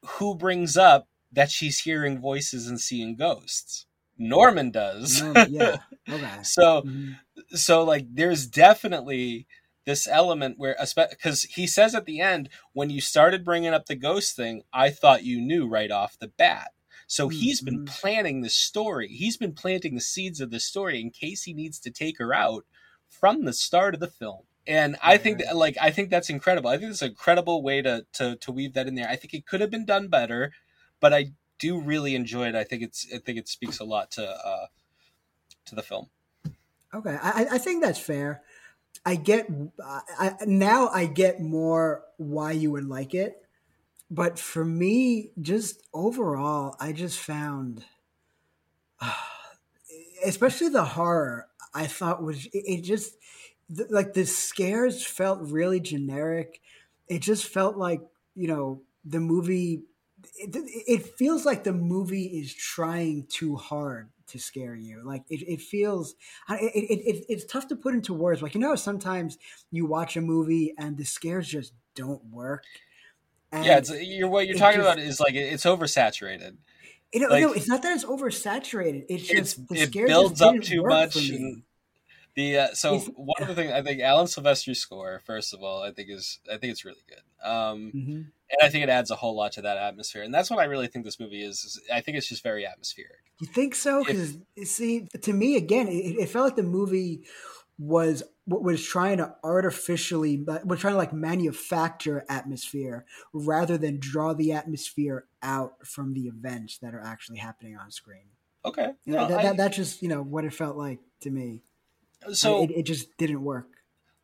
Mm-hmm. who brings up that she's hearing voices and seeing ghosts? Norman does. No, yeah. Okay. so Mhm. so like there's definitely this element where because he says at the end when you started bringing up the ghost thing i thought you knew right off the bat. So he's been Mhm. planning the story he's been planting the seeds of the story in case he needs to take her out from the start of the film. And i think that, like i think that's incredible. I think it's a incredible way to, to to weave that in there. I think it could have been done better but i do really enjoy it. I think it's i think it speaks a lot to uh to the film. Okay, I, I think that's fair. I get I, I, now. I get more why you would like it, but for me, just overall, I just found, especially the horror, I thought was it, just like the scares felt really generic. It just felt like you know the movie. It, it feels like the movie is trying too hard to scare you. Like it, it feels, it, it, it, it's tough to put into words. Like you know, sometimes you watch a movie and the scares just don't work. And yeah, it's you're what you're talking just- about is like it's oversaturated. you know, like- no, it's not that it's oversaturated. It's It's just the it builds up too much and the uh, so one of the things I think Alan Silvestri's score first of all I think is I think it's really good. Um, Mhm. and I think it adds a whole lot to that atmosphere, and that's what I really think this movie is. is I think it's just very atmospheric. You think so? Because see, to me, again, it, it felt like the movie was what was trying to artificially, was trying to like manufacture atmosphere rather than draw the atmosphere out from the events that are actually happening on screen. Okay, You know, no, that, I- that, that's just you know what it felt like to me. So it, it just didn't work.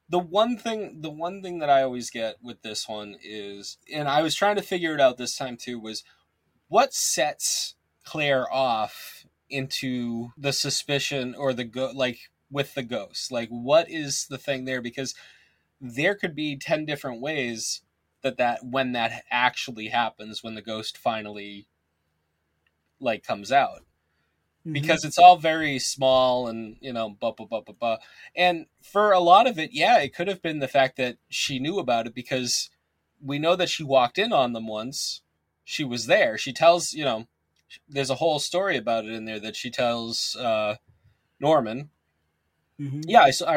the one thing the one thing that I always get with this one is and I was trying to figure it out this time too was what sets Claire off into the suspicion or the go like with the ghost? Like what is the thing there? Because there could be 10 different ways that that when that actually happens when the ghost finally like comes out Mhm. because it's all very small and you know blah blah blah blah blah. And for a lot of it, yeah, it could have been the fact that she knew about it because we know that she walked in on them once. She was there. She tells you know, there's a whole story about it in there that she tells uh, Norman. Mhm. Yeah, I, s- I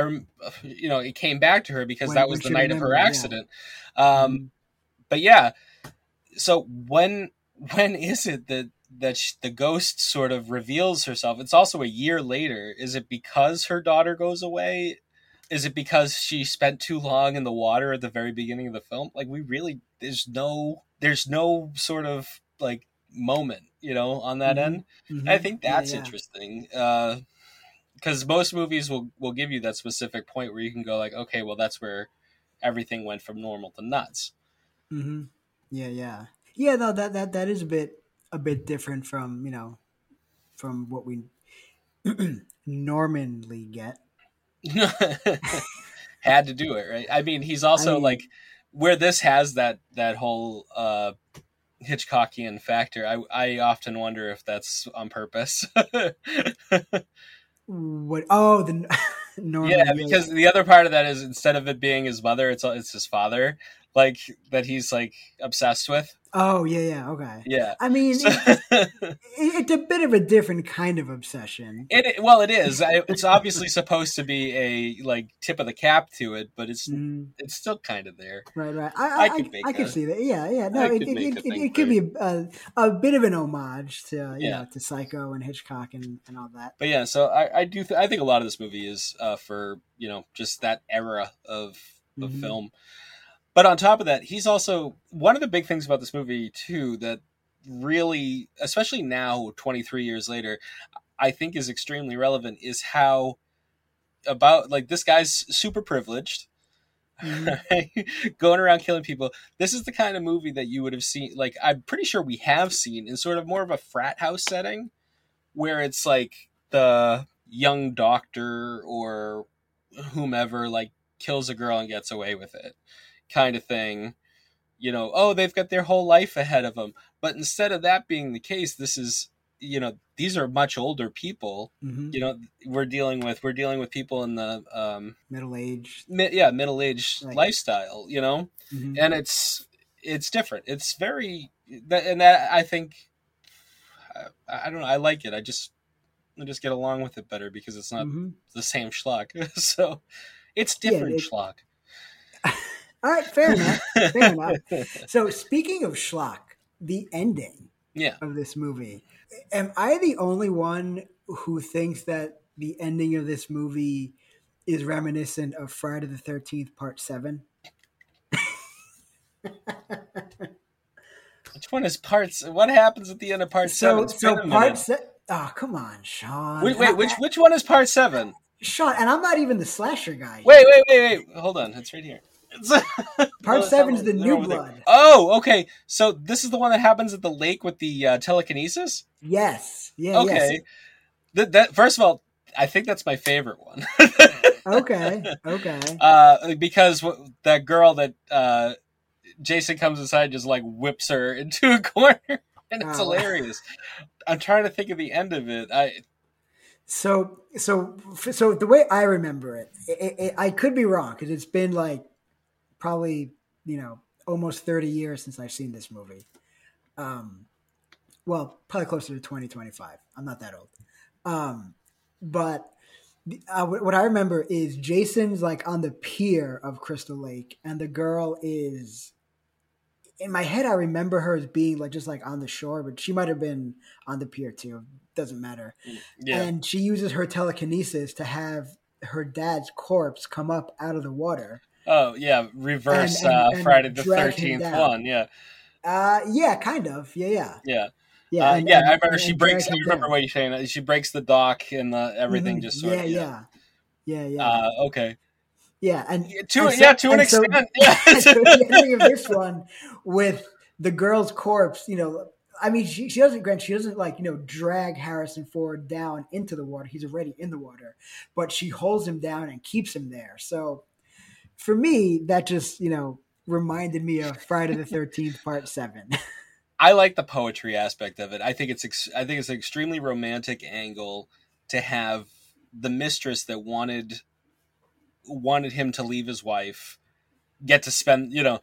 you know it came back to her because When- that was the night of her remembered, yeah. accident. Um, Mhm. but yeah so when when is it that that sh- the ghost sort of reveals herself it's also a year later is it because her daughter goes away is it because she spent too long in the water at the very beginning of the film like we really there's no there's no sort of like moment you know on that Mhm. end Mhm. i think that's yeah. interesting uh because most movies will will give you that specific point where you can go like okay well that's where everything went from normal to nuts Mm-hmm. Yeah, yeah, yeah. No, that that that is a bit a bit different from you know from what we normally get. had to do it right i mean he's also I mean- like where this has that that whole uh hitchcockian factor i i often wonder if that's on purpose What? Oh, the normal. yeah because the other part of that is instead of it being his mother it's it's his father like that he's like obsessed with Oh, yeah, yeah. Okay. yeah I mean, So- it, it- it's a bit of a different kind of obsession. It, well, it is. It's obviously supposed to be a like tip of the cap to it, but it's Mm, it's still kind of there. right, right. I, I I, could make I can see that. Yeah, yeah. No, it, could it, it, it, could be a, a bit of an homage to you Yeah. know to Psycho and Hitchcock and, and all that. But yeah, so I, I do th- I think a lot of this movie is uh, for you know just that era of of Mhm. film. But on top of that, he's also one of the big things about this movie too that really, especially now, twenty three years later, I think is extremely relevant is how about like this guy's super privileged. Mhm. going around killing people. This is the kind of movie that you would have seen. Like, I'm pretty sure we have seen in sort of more of a frat house setting, where it's like the young doctor or whomever like kills a girl and gets away with it, kind of thing. You know, oh, they've got their whole life ahead of them. But instead of that being the case, this is you know these are much older people. Mhm. You know, we're dealing with we're dealing with people in the um, Middle age. mi- yeah middle age Right. lifestyle. You know, Mhm. and it's it's different. It's very that, and that I think I, I don't know. I like it. I just I just get along with it better because it's not Mhm. the same schlock. so it's Yeah, different it- schlock. All right, fair enough. Fair enough. So speaking of schlock, the ending yeah. of this movie. Am I the only one who thinks that the ending of this movie is reminiscent of Friday the Thirteenth Part Seven? Which one is parts? What happens at the end of part So, seven? So part minute. se- Oh, come on, Sean. Wait, wait, which which one is part seven? Sean? And I'm not even the slasher guy. Wait, wait, wait, wait. Hold on. It's right here. It's, Part seven is the new over there. blood. Oh, okay. So this is the one that happens at the lake with the uh, telekinesis. Yes. Yeah. okay. That, that first of all, I think that's my favorite one. Okay. Okay. uh, because w- that girl that uh, Jason comes inside just like whips her into a corner, and it's Oh. hilarious. I'm trying to think of the end of it. I So, so, so the way I remember it, it, it I could be wrong because it's been like probably you know almost thirty years since I've seen this movie. Um, well, probably closer to twenty twenty five. I'm not that old. Um, but uh, what what I remember is Jason's like on the pier of Crystal Lake, and the girl is. In my head, I remember her as being like just like on the shore, but she might have been on the pier too. Doesn't matter yeah. and she uses her telekinesis to have her dad's corpse come up out of the water. Oh yeah, reverse And- and- uh, Friday the Thirteenth one. Yeah, Uh, yeah, kind of. Yeah, yeah, yeah, yeah. uh, and- yeah. I remember she breaks. I remember down. what you're saying. She breaks the dock and the everything Mhm. just sort yeah, of yeah, yeah, yeah, Uh, okay, yeah. And Yeah, to and so- yeah, to an and so- extent. so Yeah. the ending of this one with the girl's corpse, you know, I mean, she, she doesn't, Grant, she doesn't like, you know, drag Harrison Ford down into the water. He's already in the water, but she holds him down and keeps him there. So for me, that just, you know, reminded me of Friday the 13th, part seven. I like the poetry aspect of it. I think it's ex- I think it's an extremely romantic angle to have the mistress that wanted wanted him to leave his wife get to spend you know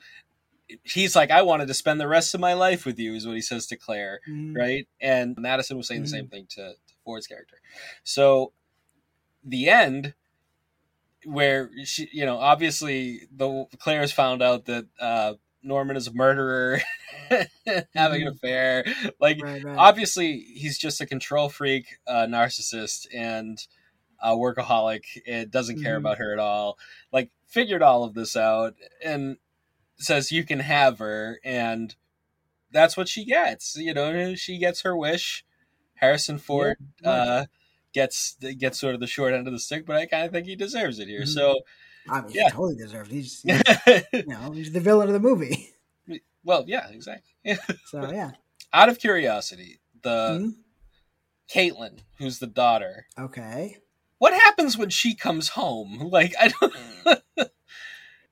he's like i wanted to spend the rest of my life with you is what he says to claire Mm. right and madison was saying the Mhm. same thing to, to ford's character so the end where she you know obviously the claire's found out that uh norman is a murderer having an Mhm. affair like Right, right. obviously he's just a control freak uh, narcissist and a workaholic it doesn't care Mhm. about her at all like figured all of this out and says you can have her and that's what she gets you know she gets her wish harrison ford Yeah, uh gets gets sort of the short end of the stick but i kind of think he deserves it here Mhm. so I mean, yeah. he totally deserved. it. He's, he's you know he's the villain of the movie. well yeah exactly So yeah. out of curiosity the Mhm. caitlin who's the daughter Okay. what happens when she comes home like i don't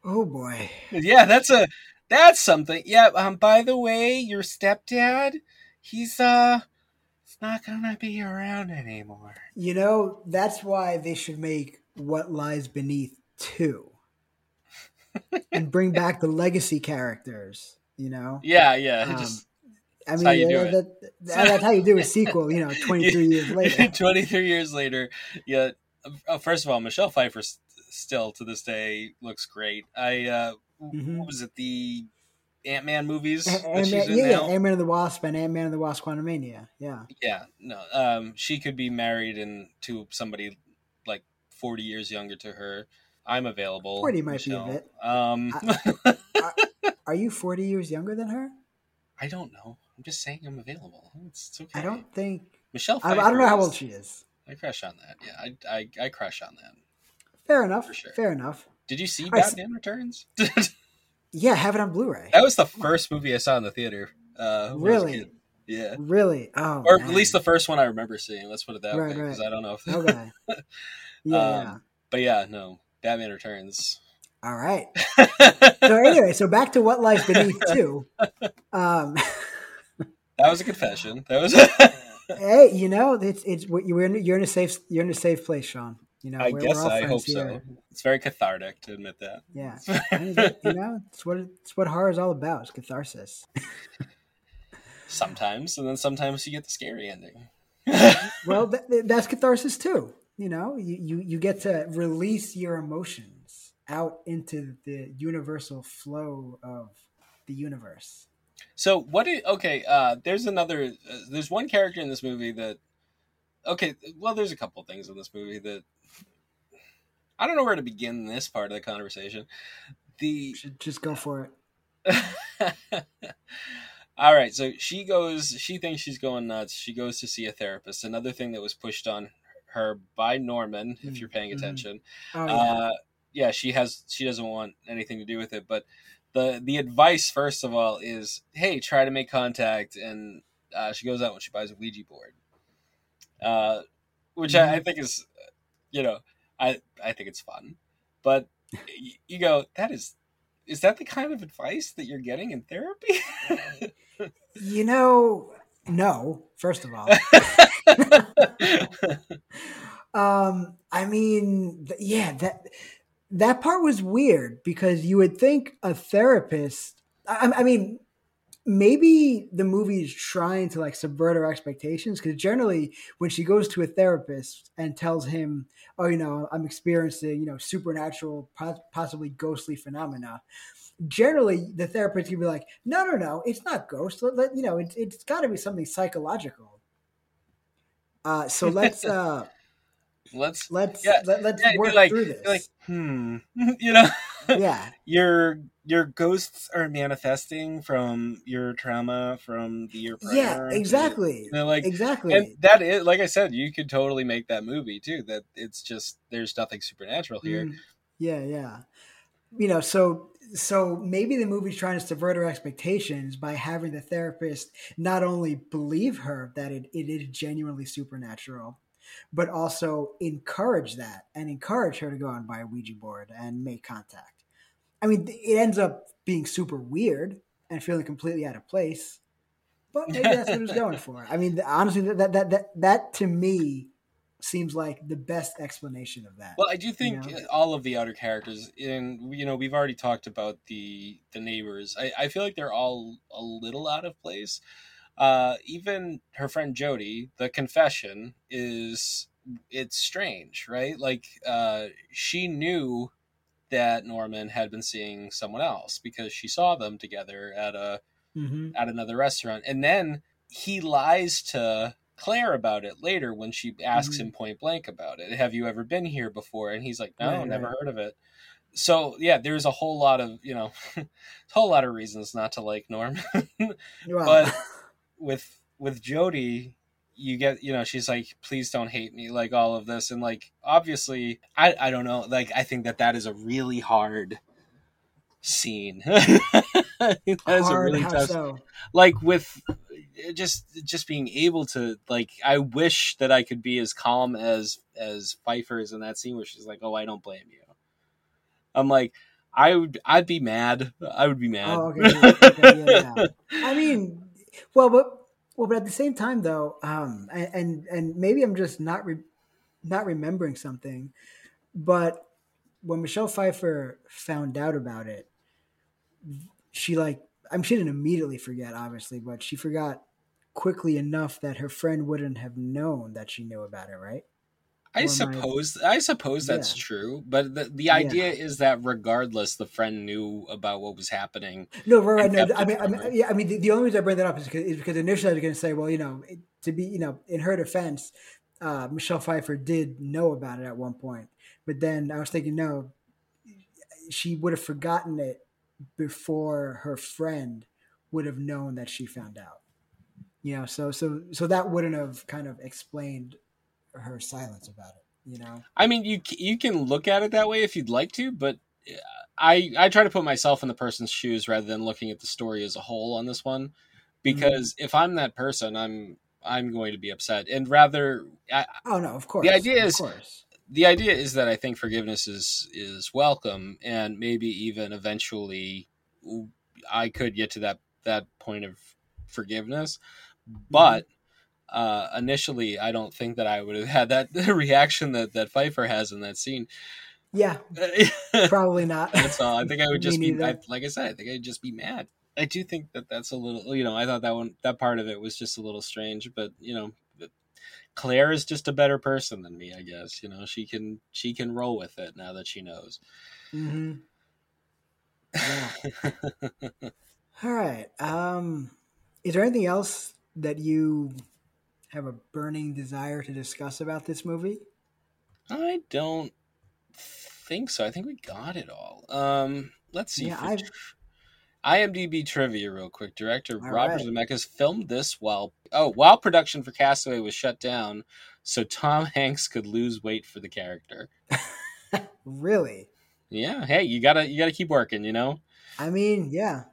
Oh boy. yeah that's a that's something yeah um by the way your stepdad he's uh not gonna be around anymore You know that's why they should make What Lies Beneath two, and bring back the legacy characters. You know. yeah yeah Um, just I mean, you that- that- that's how you do a sequel. You know, twenty three years later. 23 years later yeah uh, first of all michelle pfeiffer still to this day looks great i uh Mhm. what was it the ant-man movies Ant-Man, yeah, yeah, Ant Man and the Wasp and Ant Man and the Wasp: Quantumania. Yeah. yeah no um she could be married and to somebody like 40 years younger to her i'm available 40 might be a bit. um Are you forty years younger than her? i don't know i'm just saying i'm available it's, it's okay I don't think. michelle I, I don't know how old she is. i crush on that yeah i i, I crush on that Fair enough. For sure. Fair enough. did you see batman returns Yeah, have it on Blu-ray. That was the first movie I saw in the theater. Uh, when I was a Really? Yeah. Really? Oh, Or man. at least the first one I remember seeing. Let's put it that Right, way, because right. I don't know if. Okay. Yeah. Um. But yeah, no, Batman Returns. All right. So anyway, so back to what lies beneath too. Um, that was a confession. That was. hey, you know, it's it's you're in you're in a safe you're in a safe place, Sean. You know, I we're, guess we're I hope here. so. It's very cathartic to admit that. Yeah, you know, it's what it's what horror is all about. It's catharsis. Sometimes, and then sometimes you get the scary ending. Well, th- th- that's catharsis too. You know, you, you you get to release your emotions out into the universal flow of the universe. So what? Is, okay, uh, there's another. Uh, there's one character in this movie that. Okay, well, there's a couple things in this movie that. I don't know where to begin this part of the conversation. The Should just go for it. All right, so she goes. She thinks she's going nuts. She goes to see a therapist. Another thing that was pushed on her by Norman, if Mm, you're paying mhm. attention. Oh yeah. Uh, yeah, she has. She doesn't want anything to do with it. But the the advice, first of all, is hey, try to make contact. And uh, she goes out when she buys a Ouija board, uh, which Mm-hmm. I think is, you know, I I think it's fun. But you go, that is. Is that the kind of advice that you're getting in therapy? You know, no. First of all, um, I mean, yeah that that part was weird because you would think a therapist. I, I mean, maybe the movie is trying to like subvert our expectations because generally, when she goes to a therapist and tells him, "Oh, you know, I'm experiencing you know supernatural, possibly ghostly phenomena," generally the therapist can be like, no, no, no, it's not ghost. Let, let- you know, it's it's got to be something psychological. Uh, so let's uh, Let's let's Yeah, let, let's yeah, work like, through this. like, hmm, you know, yeah, your your ghosts are manifesting from your trauma from the year prior. yeah, exactly, like, exactly. and that is like I said, you could totally make that movie too. That it's just there's nothing supernatural here. Mm, yeah, yeah. You know, so so maybe the movie's trying to subvert her expectations by having the therapist not only believe her that it, it is genuinely supernatural, but also encourage that and encourage her to go out and buy a Ouija board and make contact. I mean, it ends up being super weird and feeling completely out of place. but maybe that's what he was going for. I mean, honestly, that that that that, that to me seems like the best explanation of that. Well, I do think You know? all of the outer characters, and you know, we've already talked about the the neighbors. I, I feel like they're all a little out of place. Uh, even her friend Jody, the confession is it's strange, right? Like uh, she knew that Norman had been seeing someone else because she saw them together at a hmm at another restaurant, and then he lies to Claire about it later when she asks Mhm. him point blank about it. Have you ever been here before? And he's like, No, Right, never right. heard of it. So yeah, there's a whole lot of you know, a whole lot of reasons not to like Norm. Well, But- with with Jody, you get you know she's like, please don't hate me, like all of this, and like obviously, I I don't know, like I think that that is a really hard scene. that is a really tough so? like with eh, just just being able to like i wish that i could be as calm as as pfeiffer is in that scene where she's like oh i don't blame you i'm like i would i'd be mad i would be mad Oh, okay. okay, yeah, yeah. I mean, well, but well, but at the same time, though, um, and and, maybe I'm just not re- not remembering something, but when Michelle Pfeiffer found out about it, she like I mean, she didn't immediately forget, obviously, but she forgot quickly enough that her friend wouldn't have known that she knew about it, right? I am I- suppose i suppose that's Yeah. true but the, the idea is that regardless the friend knew about what was happening No, right, right. No, I mean, I mean, yeah, I mean, the, the only reason I bring that up is because, is because initially I was going to say, well, you know, it, to be, you know, in her defense, uh, Michelle Pfeiffer did know about it at one point, but then I was thinking, no, she would have forgotten it before her friend would have known that she found out. You know, so so so that wouldn't have kind of explained her silence about it. You know, I mean, you you can look at it that way if you'd like to, but uh, I I try to put myself in the person's shoes rather than looking at the story as a whole on this one, because if I'm that person, I'm I'm going to be upset, and rather I, oh no, of course. the idea of is- course. the idea is that I think forgiveness is is welcome, and maybe even eventually I could get to that that point of forgiveness, but. Uh, initially, I don't think that I would have had that reaction that, that Pfeiffer has in that scene. yeah, probably not. That's all. I think I would just be. I, like I said, I think I'd just be mad. I do think that that's a little, you know, I thought that one, that part of it was just a little strange, but you know, Claire is just a better person than me, I guess. You know, she can, she can roll with it now that she knows. hmm Yeah. All right. Um, is there anything else that you have a burning desire to discuss about this movie? I don't think so. I think we got it all. Um, let's see. Yeah, I've- IMDb trivia, real quick. Director All Robert right. Zemeckis filmed this while oh while production for Castaway was shut down, so Tom Hanks could lose weight for the character. Really? Yeah, hey, you gotta you gotta keep working, you know. I mean, yeah,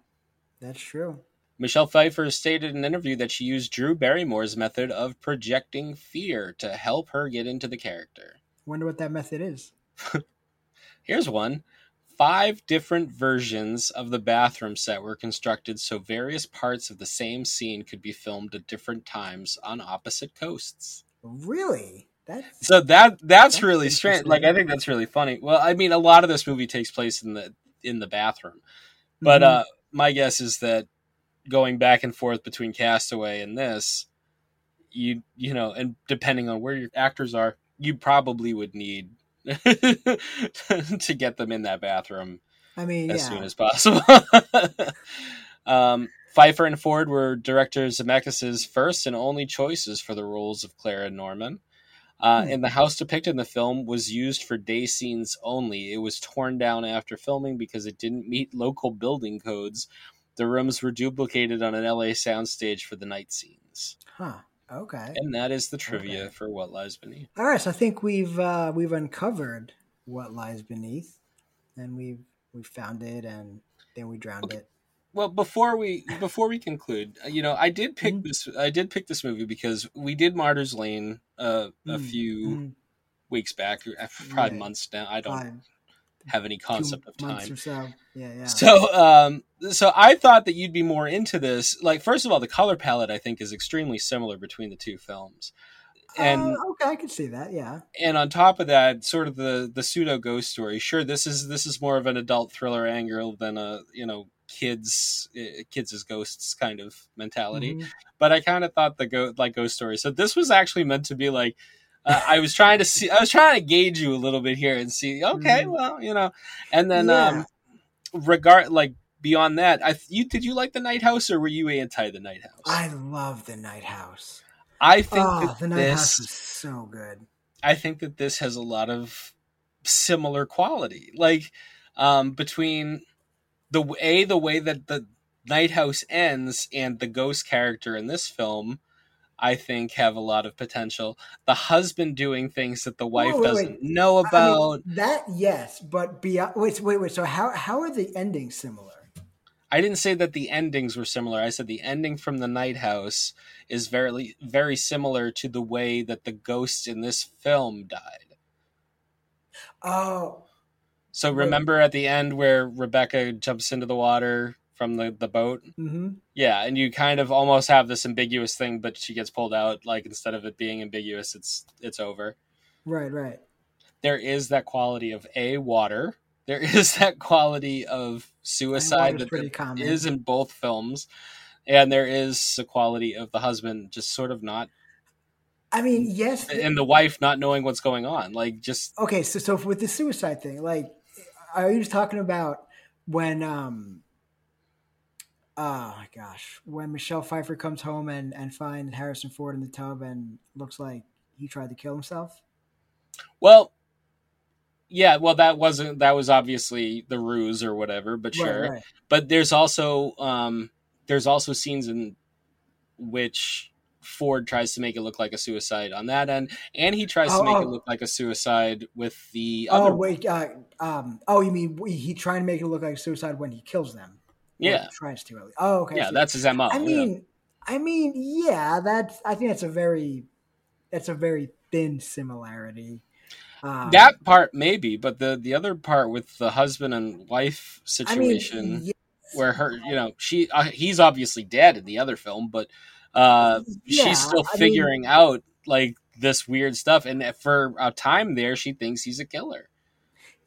that's true. Michelle Pfeiffer stated in an interview that she used Drew Barrymore's method of projecting fear to help her get into the character. Wonder what that method is. Here's one. Five different versions of the bathroom set were constructed so various parts of the same scene could be filmed at different times on opposite coasts. Really? That's So that that's, That's really strange. Like I think that's really funny. Well, I mean, a lot of this movie takes place in the in the bathroom, but Mhm. uh, my guess is that going back and forth between Castaway and this, you you know, and depending on where your actors are, you probably would need to get them in that bathroom I mean, as yeah. soon as possible. um, Pfeiffer and Ford were director Zemeckis' first and only choices for the roles of Claire and Norman. Uh, Hmm. And the house depicted in the film was used for day scenes only. It was torn down after filming because it didn't meet local building codes. The rooms were duplicated on an LA soundstage for the night scenes. Huh. Okay. And that is the trivia Okay. for What Lies Beneath. All right. So I think we've uh, we've uncovered what lies beneath, and we've we found it, and then we drowned Okay. it. Well, before we before we conclude, uh, you know, I did pick Mhm. this. I did pick this movie because we did Martyrs Lane uh, a Mm, few mm, weeks back, uh, probably Yeah. months now. I don't. fine. Have any concept of time. so. Yeah, yeah. So, um, so I thought that you'd be more into this. Like, first of all, the color palette I think is extremely similar between the two films, and Uh, okay, I can see that. Yeah. and on top of that, sort of the the pseudo ghost story. Sure, this is this is more of an adult thriller angle than a you know kids uh, kids as ghosts kind of mentality. Mhm. But I kind of thought the go like ghost story. So this was actually meant to be like. Uh, I was trying to see. I was trying to gauge you a little bit here and see. Okay, Mhm. well, you know, and then Yeah. um, regard like beyond that, I you did you like the Night House or were you anti the Night House? I love the Night House. I think Oh, that the Night this House is so good. I think that this has a lot of similar quality, like um, between the a the way that the Night House ends and the ghost character in this film. I think have a lot of potential. The husband doing things that the wife Wait, wait, doesn't wait. know I mean, about. that, yes, but beyond. Wait, wait, wait. So how how are the endings similar? I didn't say that the endings were similar. I said the ending from the Night House is very very similar to the way that the ghost in this film died. Oh, So remember at the end where Rebecca jumps into the water from the, the boat? hmm Yeah, and you kind of almost have this ambiguous thing, but she gets pulled out. Like instead of it being ambiguous, it's it's over. right, right. There is that quality of a water. There is that quality of suicide that is in both films, and there is the quality of the husband just sort of not, I mean, yes. and the wife not knowing what's going on. Like just okay, so so with the suicide thing, like, are you just talking about when um. Oh my gosh! When Michelle Pfeiffer comes home and and finds Harrison Ford in the tub and looks like he tried to kill himself. well. Yeah, well, that wasn't that was obviously the ruse or whatever, but sure. Right, right. but there's also um there's also scenes in which Ford tries to make it look like a suicide on that end, and he tries Oh, to make it oh. look like a suicide with the Oh other. wait, uh, um, oh, you mean he, he trying to make it look like a suicide when he kills them? Yeah, tries to. Really. Oh, okay. Yeah, see. that's his mo. I yeah. mean, I mean, yeah, that's. I think that's a very, that's a very thin similarity. Um, that part maybe, but the the other part with the husband and wife I mean, situation, yes, where her, you know, she uh, he's obviously dead in the other film, but uh, Yeah, she's still I mean- figuring out like this weird stuff, and for a time there, she thinks he's a killer.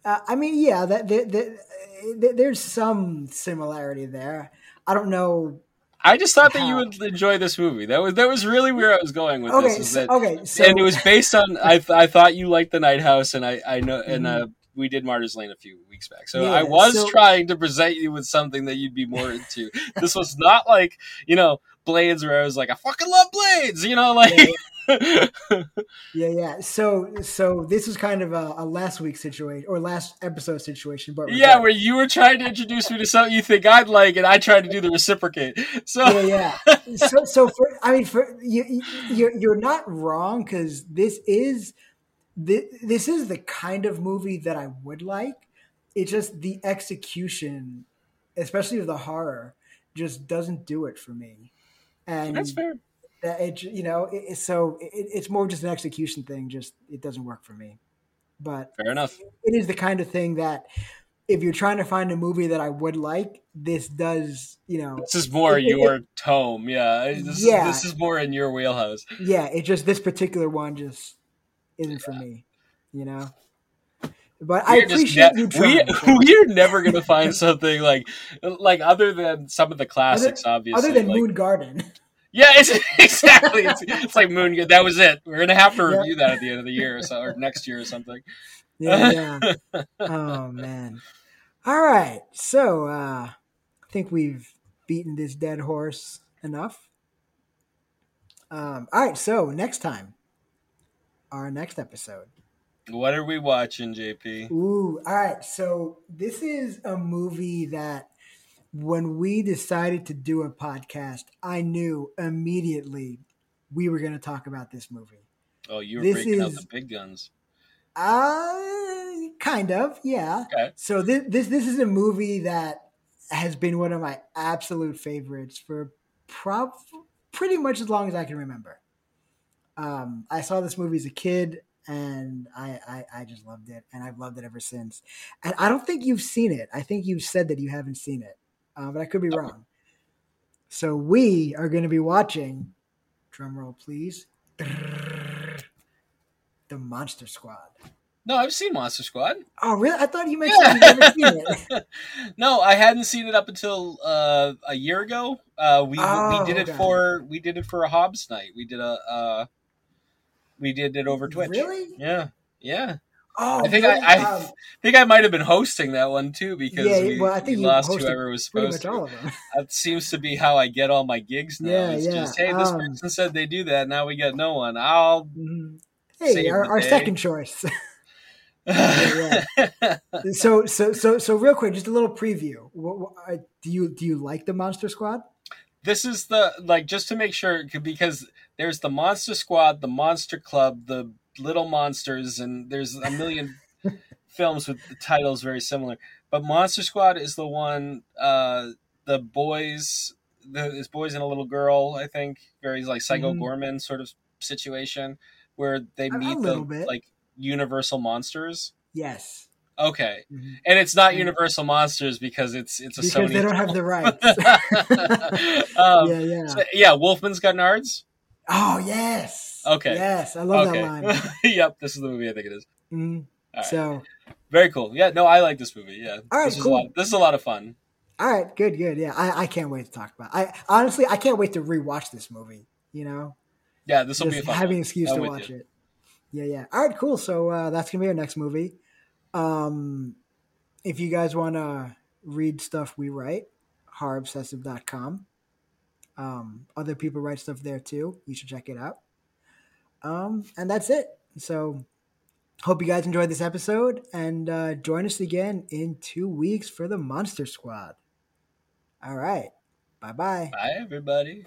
Uh, I mean, yeah, that, that, that, there's some similarity there. I don't know. I just thought that you would enjoy this movie. That was that was really where I was going with Okay, this. That, okay, so and it was based on I th- I thought you liked the Night House, and I I know and Mhm. uh, we did Martyrs Lane a few weeks back. So Yeah, I was so- trying to present you with something that you'd be more into. this was not like you know Blades, where I was like I fucking love Blades. You know, like Yeah, Yeah, yeah. So, so this was kind of a, a last week situation or last episode situation, but yeah, where you were trying to introduce me to something you think I'd like, and I tried to do the reciprocate. So yeah, yeah. So, so for I mean, for you, you you're you're not wrong because this is this, this is the kind of movie that I would like. It's just the execution, especially of the horror, just doesn't do it for me. And that's fair. That it you know it, so it, it's more just an execution thing. Just it doesn't work for me. But Fair enough. it is the kind of thing that if you're trying to find a movie that I would like, this does, you know, This is more It- your tome, yeah. This, Yeah. is, this is more in your wheelhouse. yeah, it just this particular one just isn't for me, you know. But I We're just appreciate ne- you trying. We, are never gonna find something like like other than some of the classics, obviously. other than like- Moon Garden. Yeah, it's exactly. It's, it's like Moon. That was it. We're gonna have to Yeah. review that at the end of the year or so, or next year or something. Yeah, yeah. oh man. All right. So uh I think we've beaten this dead horse enough. Um all right, so next time. Our next episode. What are we watching, JP? Ooh, all right. So this is a movie that when we decided to do a podcast, I knew immediately we were going to talk about this movie. Oh, you were This breaking out is- the big guns. Uh, kind of, yeah. Okay. So this this this is a movie that has been one of my absolute favorites for prob pretty much as long as I can remember. Um, I saw this movie as a kid, and I, I I just loved it, and I've loved it ever since. And I don't think you've seen it. I think you said that you haven't seen it, uh, but I could be wrong. So we are going to be watching. Drum roll, please. The Monster Squad. No, I've seen Monster Squad. Oh, really? I thought you mentioned you've never seen it. no, I hadn't seen it up until uh, a year ago. Uh, we Oh, we did it okay. for we did it for a Hobbs night. We did a uh, we did it over Twitch. Really? Yeah, yeah. Oh, I think? I, I Um, think I might have been hosting that one too because Yeah, we, well, I think we lost whoever was supposed to. That seems to be how I get all my gigs now. Yeah, it's yeah. just hey, this Um, person said they do that. Now we got no one. I'll. Mhm. Hey, our, our second choice. so, so, so, so, real quick, just a little preview. What, what, do you do you like the Monster Squad? this is the like just to make sure because there's the monster squad the monster club the little monsters and there's a million films with the titles very similar but monster squad is the one uh the boys the this boys and a little girl i think very like psycho Mhm. Goreman sort of situation where they A- a meet the bit. like universal monsters Yes, okay Mhm. and it's not Mhm. universal monsters because it's it's a because sony they don't have the rights. um, yeah, yeah. so, yeah, Wolfman's got nards. Oh yes. Okay. Yes, I love okay. that line. yep, this is the movie I think it is. Mhm. All right. So, Very cool. Yeah, no, I like this movie. Yeah. All right, this is cool. a lot, this is a lot of fun. all right, good, good. Yeah, I, I can't wait to talk about. It. I honestly, I can't wait to rewatch this movie. You know, Yeah, this will be having an excuse I'm to watch you. it. Yeah, yeah. All right, cool. So uh, that's gonna be our next movie. Um, if you guys want to read stuff we write, horrorobsessive.com. Um, other people write stuff there too. You should check it out. Um, and that's it. So hope you guys enjoyed this episode and uh, join us again in two weeks for the Monster Squad. All right. Bye bye. Bye, everybody.